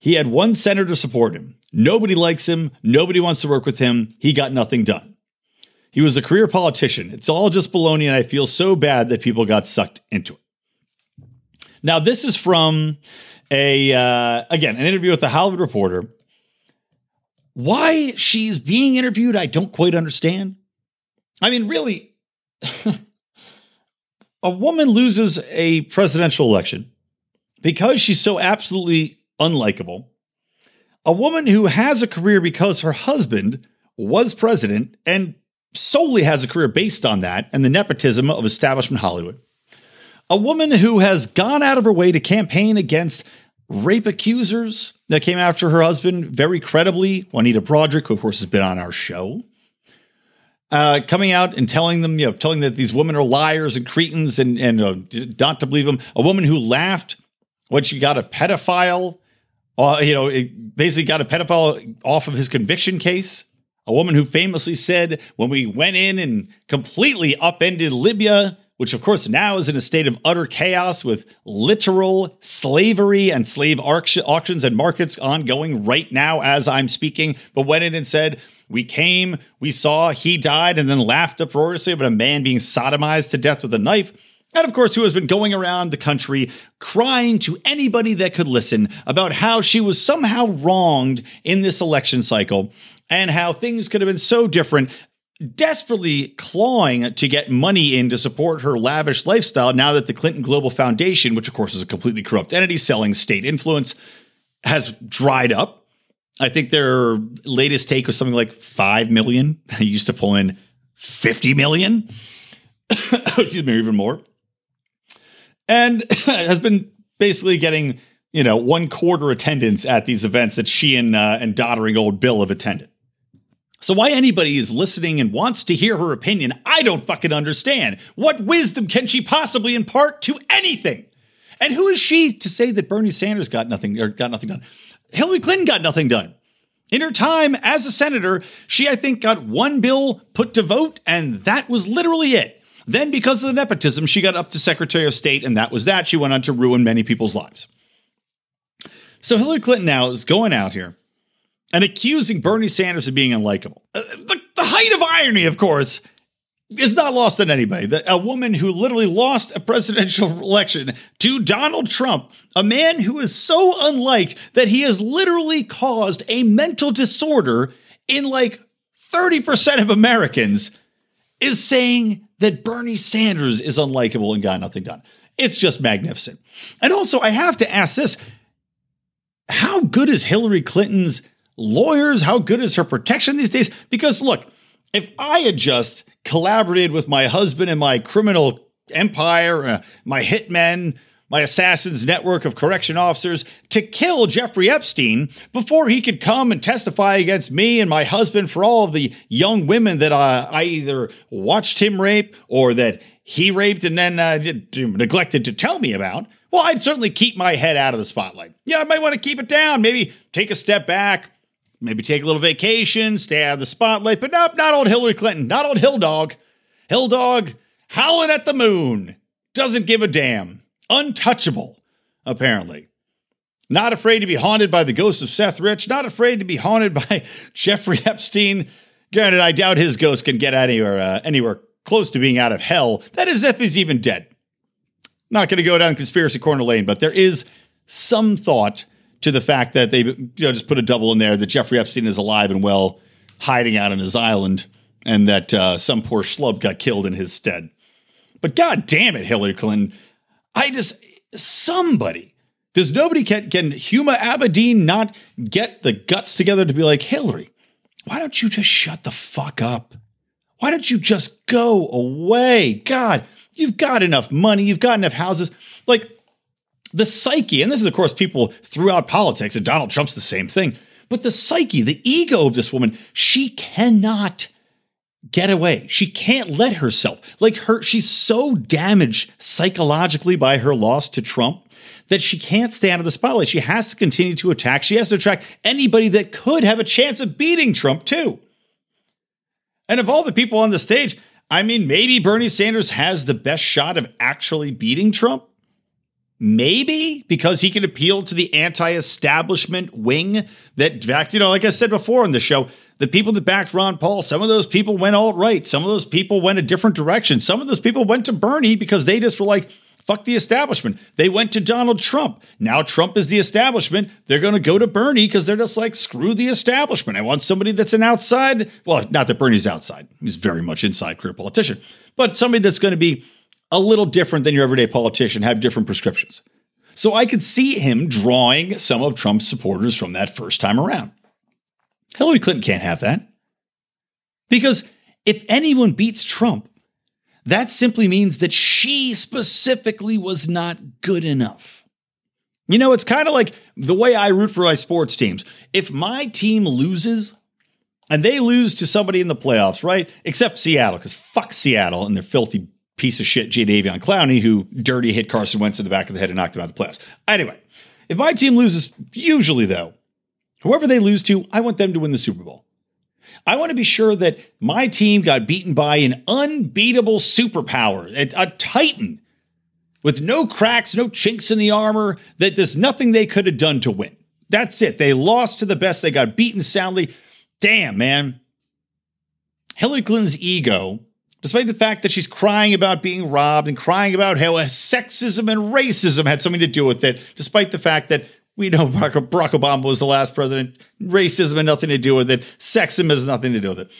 He had one senator support him. Nobody likes him. Nobody wants to work with him. He got nothing done. He was a career politician. It's all just baloney, and I feel so bad that people got sucked into it. Now, this is from a uh, again an interview with the Hollywood Reporter. Why she's being interviewed, I don't quite understand. I mean, really, a woman loses a presidential election because she's so absolutely unlikable. A woman who has a career because her husband was president and solely has a career based on that and the nepotism of establishment Hollywood. A woman who has gone out of her way to campaign against rape accusers that came after her husband very credibly, Juanita Broaddrick, who of course has been on our show. Uh, coming out and telling them, you know, telling that these women are liars and cretins and and uh, not to believe them. A woman who laughed when she got a pedophile, uh, you know, it basically got a pedophile off of his conviction case. A woman who famously said, when we went in and completely upended Libya, which of course now is in a state of utter chaos with literal slavery and slave auctions and markets ongoing right now as I'm speaking, but went in and said, we came, we saw, he died, and then laughed uproariously about a man being sodomized to death with a knife. And of course, who has been going around the country crying to anybody that could listen about how she was somehow wronged in this election cycle and how things could have been so different, desperately clawing to get money in to support her lavish lifestyle now that the Clinton Global Foundation, which of course is a completely corrupt entity selling state influence, has dried up. I think their latest take was something like 5 million. They used to pull in 50 million. Excuse me, even more. And has been basically getting, you know, one quarter attendance at these events that she and uh, and doddering old Bill have attended. So why anybody is listening and wants to hear her opinion, I don't fucking understand. What wisdom can she possibly impart to anything? And who is she to say that Bernie Sanders got nothing or got nothing done? Hillary Clinton got nothing done. In her time as a senator, she, I think, got one bill put to vote, and that was literally it. Then, because of the nepotism, she got up to Secretary of State, and that was that. She went on to ruin many people's lives. So Hillary Clinton now is going out here and accusing Bernie Sanders of being unlikable. Uh, the, the height of irony, of course, is not lost on anybody. The, a woman who literally lost a presidential election to Donald Trump, a man who is so unliked that he has literally caused a mental disorder in like 30% of Americans, is saying that Bernie Sanders is unlikable and got nothing done. It's just magnificent. And also, I have to ask this how good is Hillary Clinton's lawyers? How good is her protection these days? Because look, if I had just collaborated with my husband and my criminal empire, uh, my hitmen, my assassins network of correction officers to kill Jeffrey Epstein before he could come and testify against me and my husband for all of the young women that I either watched him rape or that he raped and then uh, neglected to tell me about. Well, I'd certainly keep my head out of the spotlight. Yeah, I might want to keep it down, maybe take a step back, maybe take a little vacation, stay out of the spotlight. But nope, not old Hillary Clinton, not old Hill Dog. Hill Dog howling at the moon, doesn't give a damn. Untouchable, apparently. Not afraid to be haunted by the ghost of Seth Rich, not afraid to be haunted by Jeffrey Epstein. Granted, I doubt his ghost can get anywhere, uh, anywhere close to being out of hell. That is if he's even dead. Not going to go down conspiracy corner lane, but there is some thought to the fact that they you know just put a double in there that Jeffrey Epstein is alive and well, hiding out on his island, and that uh, some poor schlub got killed in his stead. But god damn it, Hillary Clinton, I just somebody does nobody can can Huma Abedin not get the guts together to be like Hillary? Why don't you just shut the fuck up? Why don't you just go away? God, you've got enough money, you've got enough houses. Like the psyche, and this is, of course, people throughout politics, and Donald Trump's the same thing, but the psyche, the ego of this woman, she cannot get away. She can't let herself. Like her, she's so damaged psychologically by her loss to Trump that she can't stay out of the spotlight. She has to continue to attack. She has to attract anybody that could have a chance of beating Trump, too. And of all the people on the stage, I mean, maybe Bernie Sanders has the best shot of actually beating Trump. Maybe because he can appeal to the anti establishment wing that, in fact, you know, like I said before on the show, the people that backed Ron Paul, some of those people went alt right. Some of those people went a different direction. Some of those people went to Bernie because they just were like, fuck the establishment. They went to Donald Trump. Now Trump is the establishment. They're going to go to Bernie because they're just like, screw the establishment. I want somebody that's an outside. Well, not that Bernie's outside. He's very much inside career politician, but somebody that's going to be a little different than your everyday politician, have different prescriptions. So I could see him drawing some of Trump's supporters from that first time around. Hillary Clinton can't have that. Because if anyone beats Trump, that simply means that she specifically was not good enough. You know, it's kind of like the way I root for my sports teams. If my team loses, and they lose to somebody in the playoffs, right? Except Seattle, because fuck Seattle and their filthy piece of shit Jadeveon Clowney, who dirty hit Carson Wentz in the back of the head and knocked him out of the playoffs. Anyway, if my team loses, usually though, whoever they lose to, I want them to win the Super Bowl. I want to be sure that my team got beaten by an unbeatable superpower, a, a titan with no cracks, no chinks in the armor, that there's nothing they could have done to win. That's it. They lost to the best. They got beaten soundly. Damn, man. Hillary Clinton's ego, despite the fact that she's crying about being robbed and crying about how sexism and racism had something to do with it, despite the fact that we know Barack Obama was the last president, racism had nothing to do with it, sexism has nothing to do with it.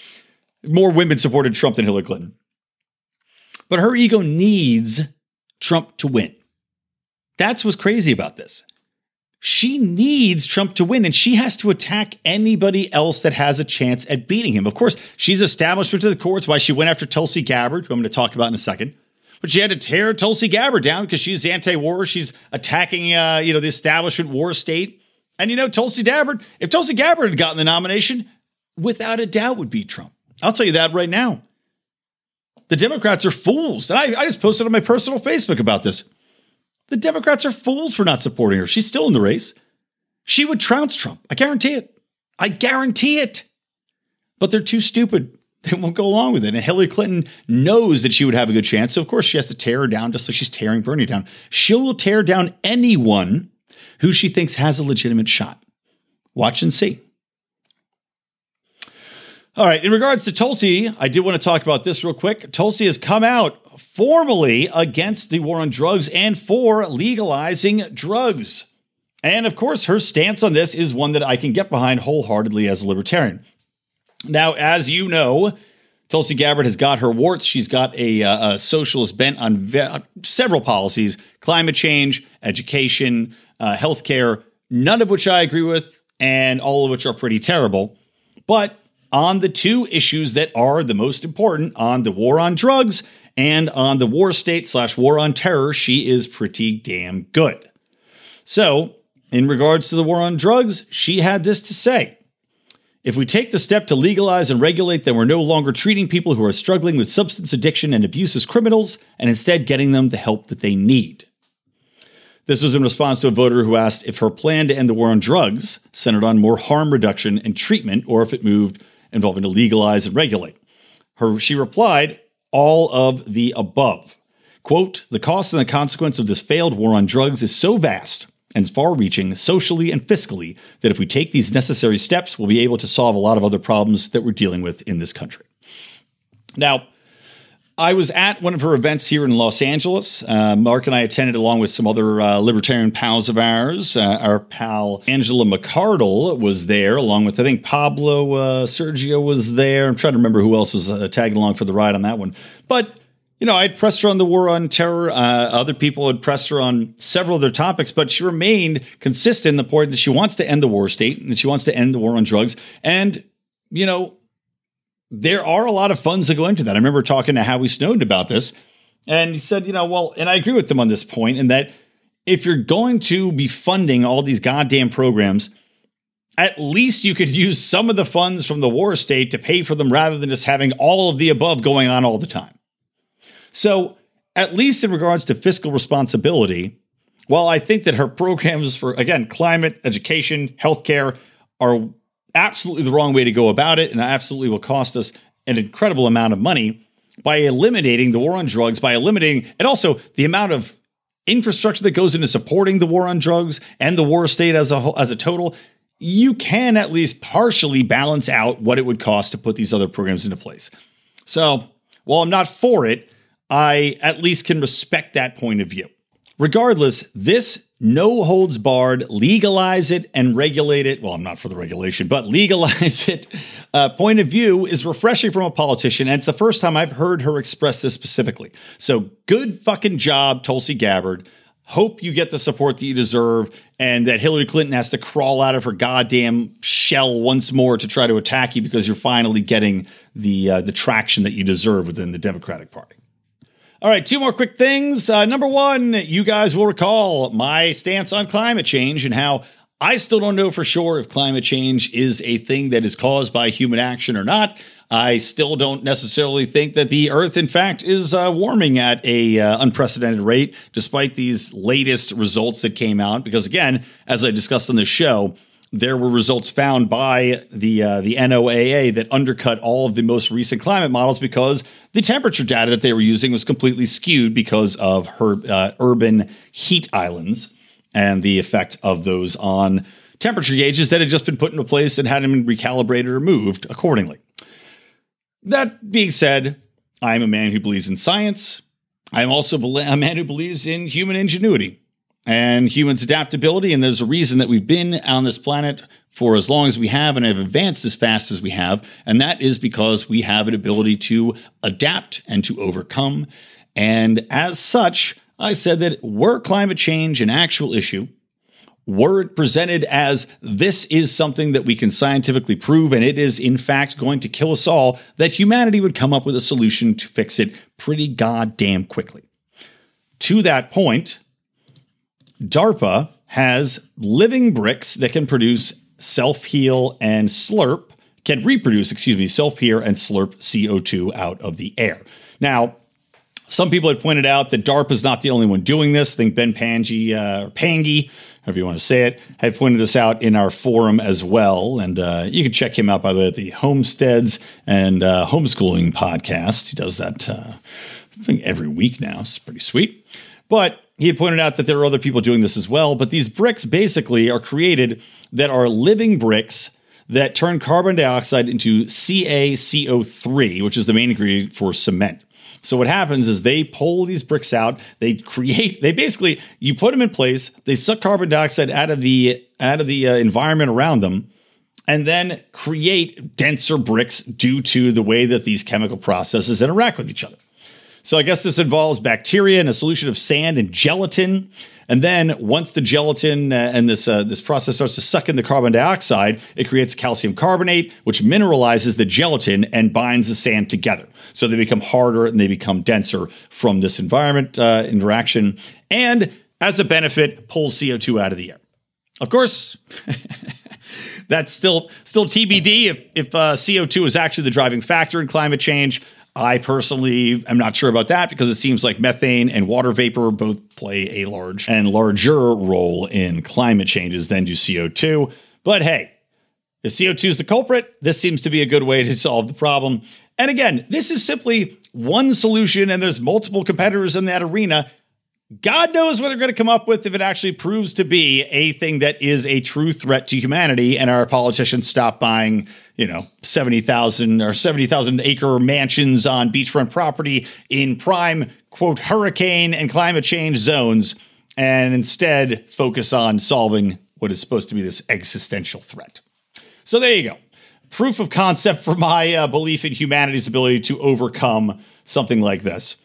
More women supported Trump than Hillary Clinton. But her ego needs Trump to win. That's what's crazy about this she needs Trump to win and she has to attack anybody else that has a chance at beating him. Of course, she's established her to the courts why she went after Tulsi Gabbard, who I'm going to talk about in a second. But she had to tear Tulsi Gabbard down because she's anti-war. She's attacking, uh, you know, the establishment war state. And you know, Tulsi Gabbard, if Tulsi Gabbard had gotten the nomination, without a doubt would beat Trump. I'll tell you that right now. The Democrats are fools. And I, I just posted on my personal Facebook about this. The Democrats are fools for not supporting her. She's still in the race. She would trounce Trump. I guarantee it. I guarantee it. But they're too stupid. They won't go along with it. And Hillary Clinton knows that she would have a good chance. So, of course, she has to tear her down just like she's tearing Bernie down. She will tear down anyone who she thinks has a legitimate shot. Watch and see. All right. In regards to Tulsi, I did want to talk about this real quick. Tulsi has come out formally against the war on drugs and for legalizing drugs. And of course, her stance on this is one that I can get behind wholeheartedly as a libertarian. Now, as you know, Tulsi Gabbard has got her warts. She's got a, uh, a socialist bent on ve- several policies climate change, education, uh, healthcare, none of which I agree with, and all of which are pretty terrible. But on the two issues that are the most important on the war on drugs and on the war state slash war on terror, she is pretty damn good. So, in regards to the war on drugs, she had this to say. If we take the step to legalize and regulate, then we're no longer treating people who are struggling with substance addiction and abuse as criminals and instead getting them the help that they need. This was in response to a voter who asked if her plan to end the war on drugs centered on more harm reduction and treatment or if it moved involving to legalize and regulate. Her, she replied, all of the above. Quote, the cost and the consequence of this failed war on drugs is so vast and far reaching socially and fiscally that if we take these necessary steps, we'll be able to solve a lot of other problems that we're dealing with in this country. Now, I was at one of her events here in Los Angeles. Uh, Mark and I attended along with some other uh, libertarian pals of ours. Uh, our pal Angela McArdle was there, along with I think Pablo uh, Sergio was there. I'm trying to remember who else was uh, tagging along for the ride on that one. But you know, I'd pressed her on the war on terror. Uh, other people had pressed her on several other topics, but she remained consistent in the point that she wants to end the war state and she wants to end the war on drugs. And you know, there are a lot of funds that go into that. I remember talking to Howie Snowden about this, and he said, you know, well, and I agree with them on this point, in that if you're going to be funding all these goddamn programs, at least you could use some of the funds from the war state to pay for them rather than just having all of the above going on all the time. So, at least in regards to fiscal responsibility, while I think that her programs for, again, climate, education, healthcare are absolutely the wrong way to go about it and absolutely will cost us an incredible amount of money by eliminating the war on drugs, by eliminating, and also the amount of infrastructure that goes into supporting the war on drugs and the war state as a whole, as a total, you can at least partially balance out what it would cost to put these other programs into place. So, while I'm not for it, I at least can respect that point of view. Regardless, this no holds barred, legalize it and regulate it. Well, I'm not for the regulation, but legalize it uh, point of view is refreshing from a politician. And it's the first time I've heard her express this specifically. So good fucking job, Tulsi Gabbard. Hope you get the support that you deserve and that Hillary Clinton has to crawl out of her goddamn shell once more to try to attack you because you're finally getting the uh, the traction that you deserve within the Democratic Party. All right, two more quick things. Uh, number one, you guys will recall my stance on climate change and how I still don't know for sure if climate change is a thing that is caused by human action or not. I still don't necessarily think that the Earth, in fact, is uh, warming at a uh, unprecedented rate, despite these latest results that came out. Because again, as I discussed on the show, there were results found by the uh, the NOAA that undercut all of the most recent climate models because the temperature data that they were using was completely skewed because of her, uh, urban heat islands and the effect of those on temperature gauges that had just been put into place and hadn't been recalibrated or moved accordingly. That being said, I'm a man who believes in science. I'm also a man who believes in human ingenuity and humans' adaptability. And there's a reason that we've been on this planet for as long as we have and have advanced as fast as we have. And that is because we have an ability to adapt and to overcome. And as such, I said that were climate change an actual issue, were it presented as this is something that we can scientifically prove and it is in fact going to kill us all, that humanity would come up with a solution to fix it pretty goddamn quickly. To that point, DARPA has living bricks that can produce self heal and slurp, can reproduce, excuse me, self heal and slurp CO2 out of the air. Now, some people had pointed out that DARPA is not the only one doing this. I think Ben Pangi, uh, or Pangy, however you want to say it, had pointed this out in our forum as well. And uh, you can check him out, by the way, at the Homesteads and uh, Homeschooling podcast. He does that, uh, I think, every week now. It's pretty sweet. But he had pointed out that there are other people doing this as well. But these bricks basically are created that are living bricks that turn carbon dioxide into CaCO3, which is the main ingredient for cement. So what happens is they pull these bricks out, they create, they basically you put them in place, they suck carbon dioxide out of the out of the uh, environment around them, and then create denser bricks due to the way that these chemical processes interact with each other. So I guess this involves bacteria and a solution of sand and gelatin. And then once the gelatin uh, and this uh, this process starts to suck in the carbon dioxide, it creates calcium carbonate, which mineralizes the gelatin and binds the sand together. So they become harder and they become denser from this environment uh, interaction. And as a benefit, pulls CO2 out of the air. Of course. that's still still TBD if, if uh, CO2 is actually the driving factor in climate change. I personally am not sure about that because it seems like methane and water vapor both play a large and larger role in climate changes than do CO2. But hey, if CO2 is the culprit, this seems to be a good way to solve the problem. And again, this is simply one solution, and there's multiple competitors in that arena. God knows what they're going to come up with if it actually proves to be a thing that is a true threat to humanity and our politicians stop buying, you know, 70,000 or 70,000 acre mansions on beachfront property in prime, quote, hurricane and climate change zones and instead focus on solving what is supposed to be this existential threat. So there you go. Proof of concept for my uh, belief in humanity's ability to overcome something like this.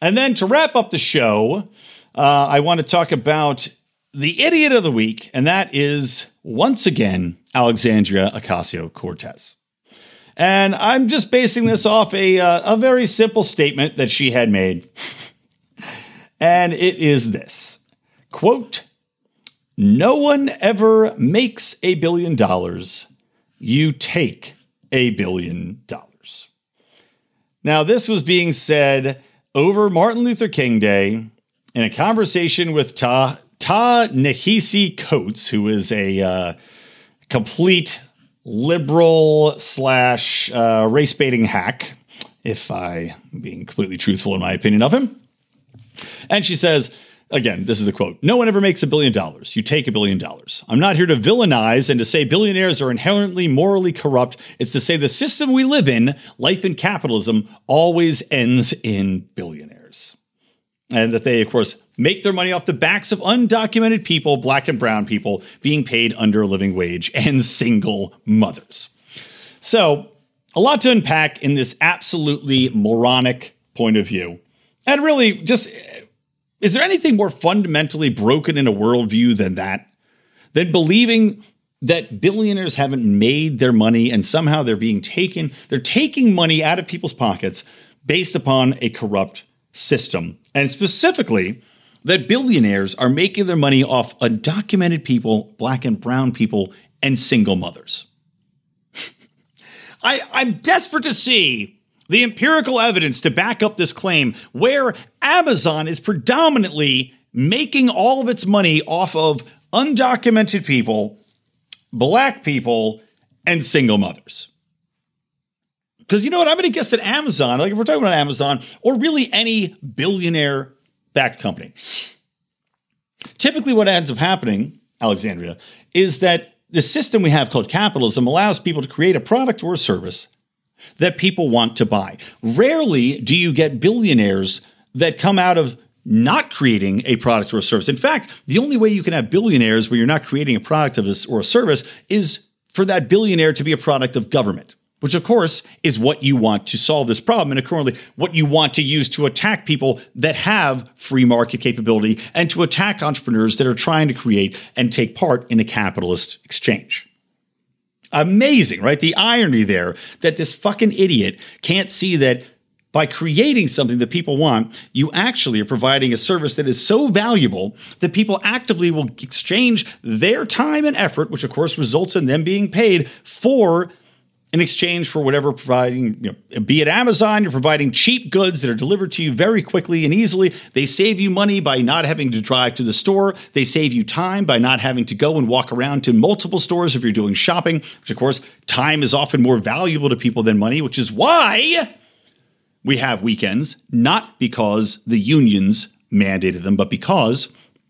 And then to wrap up the show, uh, I want to talk about the idiot of the week, and that is once again Alexandria Ocasio Cortez. And I'm just basing this off a, uh, a very simple statement that she had made. and it is this quote, No one ever makes a billion dollars, you take a billion dollars. Now, this was being said over Martin Luther King Day in a conversation with Ta Ta Nehisi Coates, who is a uh, complete liberal slash uh, race baiting hack, if I am being completely truthful in my opinion of him. And she says, again, this is a quote No one ever makes a billion dollars. You take a billion dollars. I'm not here to villainize and to say billionaires are inherently morally corrupt. It's to say the system we live in, life in capitalism, always ends in billionaires. And that they, of course, make their money off the backs of undocumented people, black and brown people, being paid under a living wage, and single mothers. So, a lot to unpack in this absolutely moronic point of view. And really, just is there anything more fundamentally broken in a worldview than that? Than believing that billionaires haven't made their money and somehow they're being taken, they're taking money out of people's pockets based upon a corrupt system. And specifically, that billionaires are making their money off undocumented people, black and brown people, and single mothers. I, I'm desperate to see the empirical evidence to back up this claim where Amazon is predominantly making all of its money off of undocumented people, black people, and single mothers. Because you know what? I'm going to guess that Amazon, like if we're talking about Amazon or really any billionaire backed company, typically what ends up happening, Alexandria, is that the system we have called capitalism allows people to create a product or a service that people want to buy. Rarely do you get billionaires that come out of not creating a product or a service. In fact, the only way you can have billionaires where you're not creating a product of this or a service is for that billionaire to be a product of government which of course is what you want to solve this problem. And accordingly, what you want to use to attack people that have free market capability and to attack entrepreneurs that are trying to create and take part in a capitalist exchange. Amazing, right? The irony there that this fucking idiot can't see that by creating something that people want, you actually are providing a service that is so valuable that people actively will exchange their time and effort, which of course results in them being paid for in exchange for whatever providing, you know, be it Amazon, you're providing cheap goods that are delivered to you very quickly and easily. They save you money by not having to drive to the store. They save you time by not having to go and walk around to multiple stores if you're doing shopping, which of course, time is often more valuable to people than money, which is why we have weekends, not because the unions mandated them, but because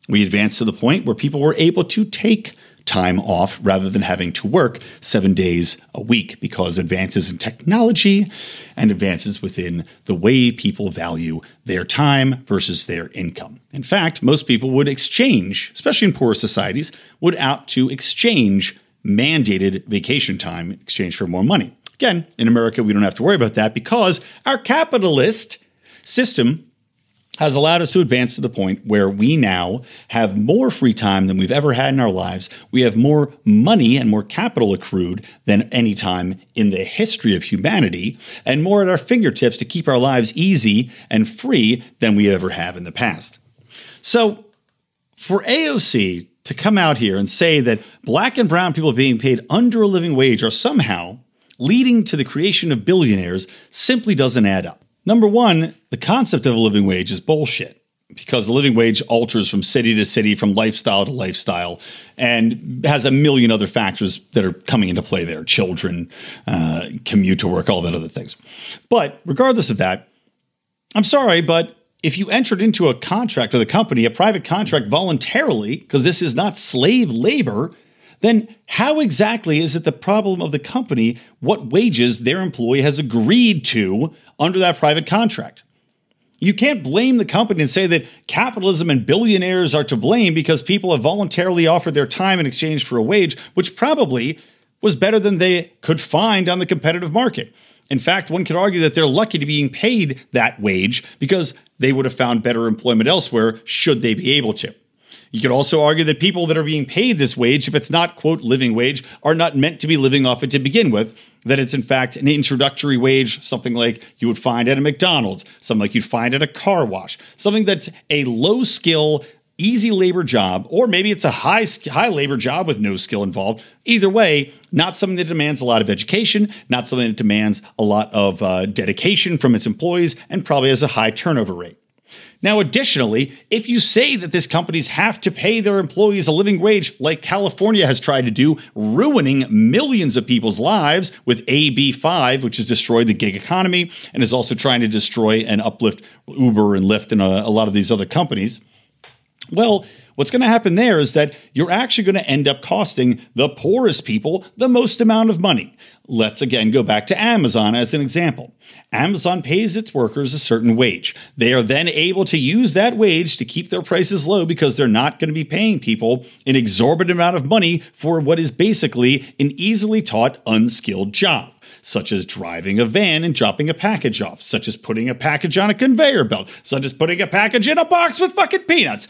we advanced to the point where people were able to take time off rather than having to work seven days a week because advances in technology and advances within the way people value their time versus their income. In fact, most people would exchange, especially in poorer societies, would opt to exchange mandated vacation time in exchange for more money. Again, in America, we don't have to worry about that because our capitalist system has allowed us to advance to the point where we now have more free time than we've ever had in our lives. We have more money and more capital accrued than any time in the history of humanity, and more at our fingertips to keep our lives easy and free than we ever have in the past. So, for AOC to come out here and say that black and brown people being paid under a living wage are somehow leading to the creation of billionaires simply doesn't add up. Number one, the concept of a living wage is bullshit because the living wage alters from city to city, from lifestyle to lifestyle, and has a million other factors that are coming into play there children, uh, commute to work, all that other things. But regardless of that, I'm sorry, but if you entered into a contract with a company, a private contract voluntarily, because this is not slave labor, then how exactly is it the problem of the company what wages their employee has agreed to under that private contract? You can't blame the company and say that capitalism and billionaires are to blame because people have voluntarily offered their time in exchange for a wage, which probably was better than they could find on the competitive market. In fact, one could argue that they're lucky to be being paid that wage because they would have found better employment elsewhere should they be able to. You could also argue that people that are being paid this wage, if it's not, quote, living wage, are not meant to be living off it to begin with. That it's in fact an introductory wage, something like you would find at a McDonald's, something like you'd find at a car wash, something that's a low skill, easy labor job, or maybe it's a high high labor job with no skill involved. Either way, not something that demands a lot of education, not something that demands a lot of uh, dedication from its employees, and probably has a high turnover rate. Now, additionally, if you say that these companies have to pay their employees a living wage, like California has tried to do, ruining millions of people's lives with AB5, which has destroyed the gig economy and is also trying to destroy and uplift Uber and Lyft and a, a lot of these other companies, Well, what's going to happen there is that you're actually going to end up costing the poorest people the most amount of money. Let's again go back to Amazon as an example. Amazon pays its workers a certain wage. They are then able to use that wage to keep their prices low because they're not going to be paying people an exorbitant amount of money for what is basically an easily taught unskilled job such as driving a van and dropping a package off, such as putting a package on a conveyor belt, such as putting a package in a box with fucking peanuts.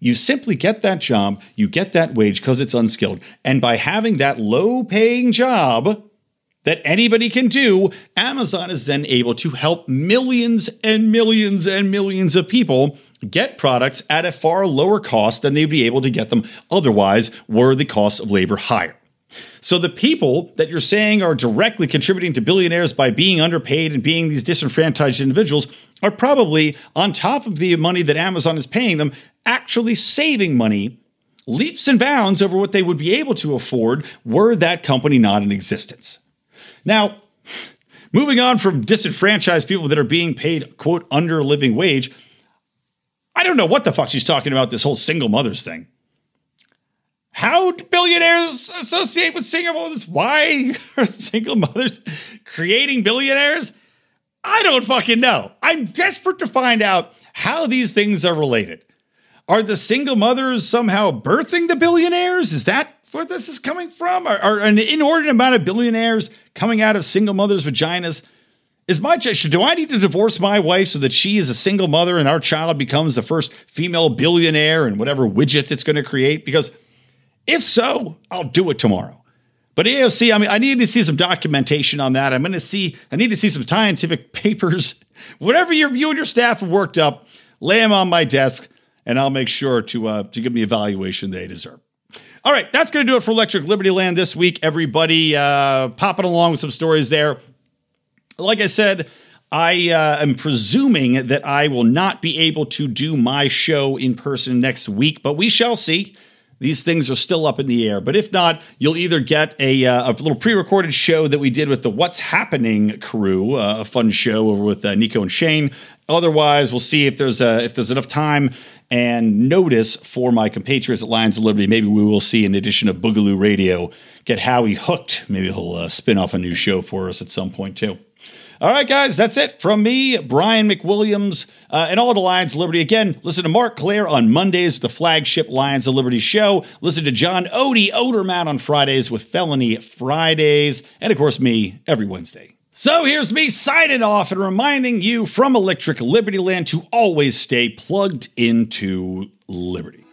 You simply get that job, you get that wage because it's unskilled. And by having that low paying job that anybody can do, Amazon is then able to help millions and millions and millions of people get products at a far lower cost than they'd be able to get them otherwise, were the cost of labor higher. So the people that you're saying are directly contributing to billionaires by being underpaid and being these disenfranchised individuals are probably on top of the money that Amazon is paying them actually saving money leaps and bounds over what they would be able to afford were that company not in existence. Now, moving on from disenfranchised people that are being paid, quote, under a living wage, I don't know what the fuck she's talking about, this whole single mothers thing. How do billionaires associate with single mothers? Why are single mothers creating billionaires? I don't fucking know. I'm desperate to find out how these things are related. Are the single mothers somehow birthing the billionaires? Is that where this is coming from? Are, are an inordinate amount of billionaires coming out of single mothers' vaginas? Is my do I need to divorce my wife so that she is a single mother and our child becomes the first female billionaire and whatever widget it's going to create? Because if so, I'll do it tomorrow. But AOC, I mean, I need to see some documentation on that. I'm going to see, I need to see some scientific papers. Whatever you and your staff have worked up, lay them on my desk and I'll make sure to uh, to give me evaluation they deserve. All right, that's going to do it for Electric Libertyland this week. Everybody, uh, popping along with some stories there. Like I said, I uh, am presuming that I will not be able to do my show in person next week, but we shall see. These things are still up in the air. But if not, you'll either get a, uh, a little pre recorded show that we did with the What's Happening crew, uh, a fun show over with uh, Nico and Shane. Otherwise, we'll see if there's, a, if there's enough time and notice for my compatriots at Lions of Liberty. Maybe we will see an edition of Boogaloo Radio get Howie hooked. Maybe he'll uh, spin off a new show for us at some point too. All right, guys, that's it from me, Brian McWilliams, uh, and all the Lions of Liberty. Again, listen to Marc Clair on Mondays with the flagship Lions of Liberty show. Listen to John Odie Odermatt on Fridays with Felony Fridays. And of course, me every Wednesday. So here's me signing off and reminding you from Electric Libertyland to always stay plugged into Liberty.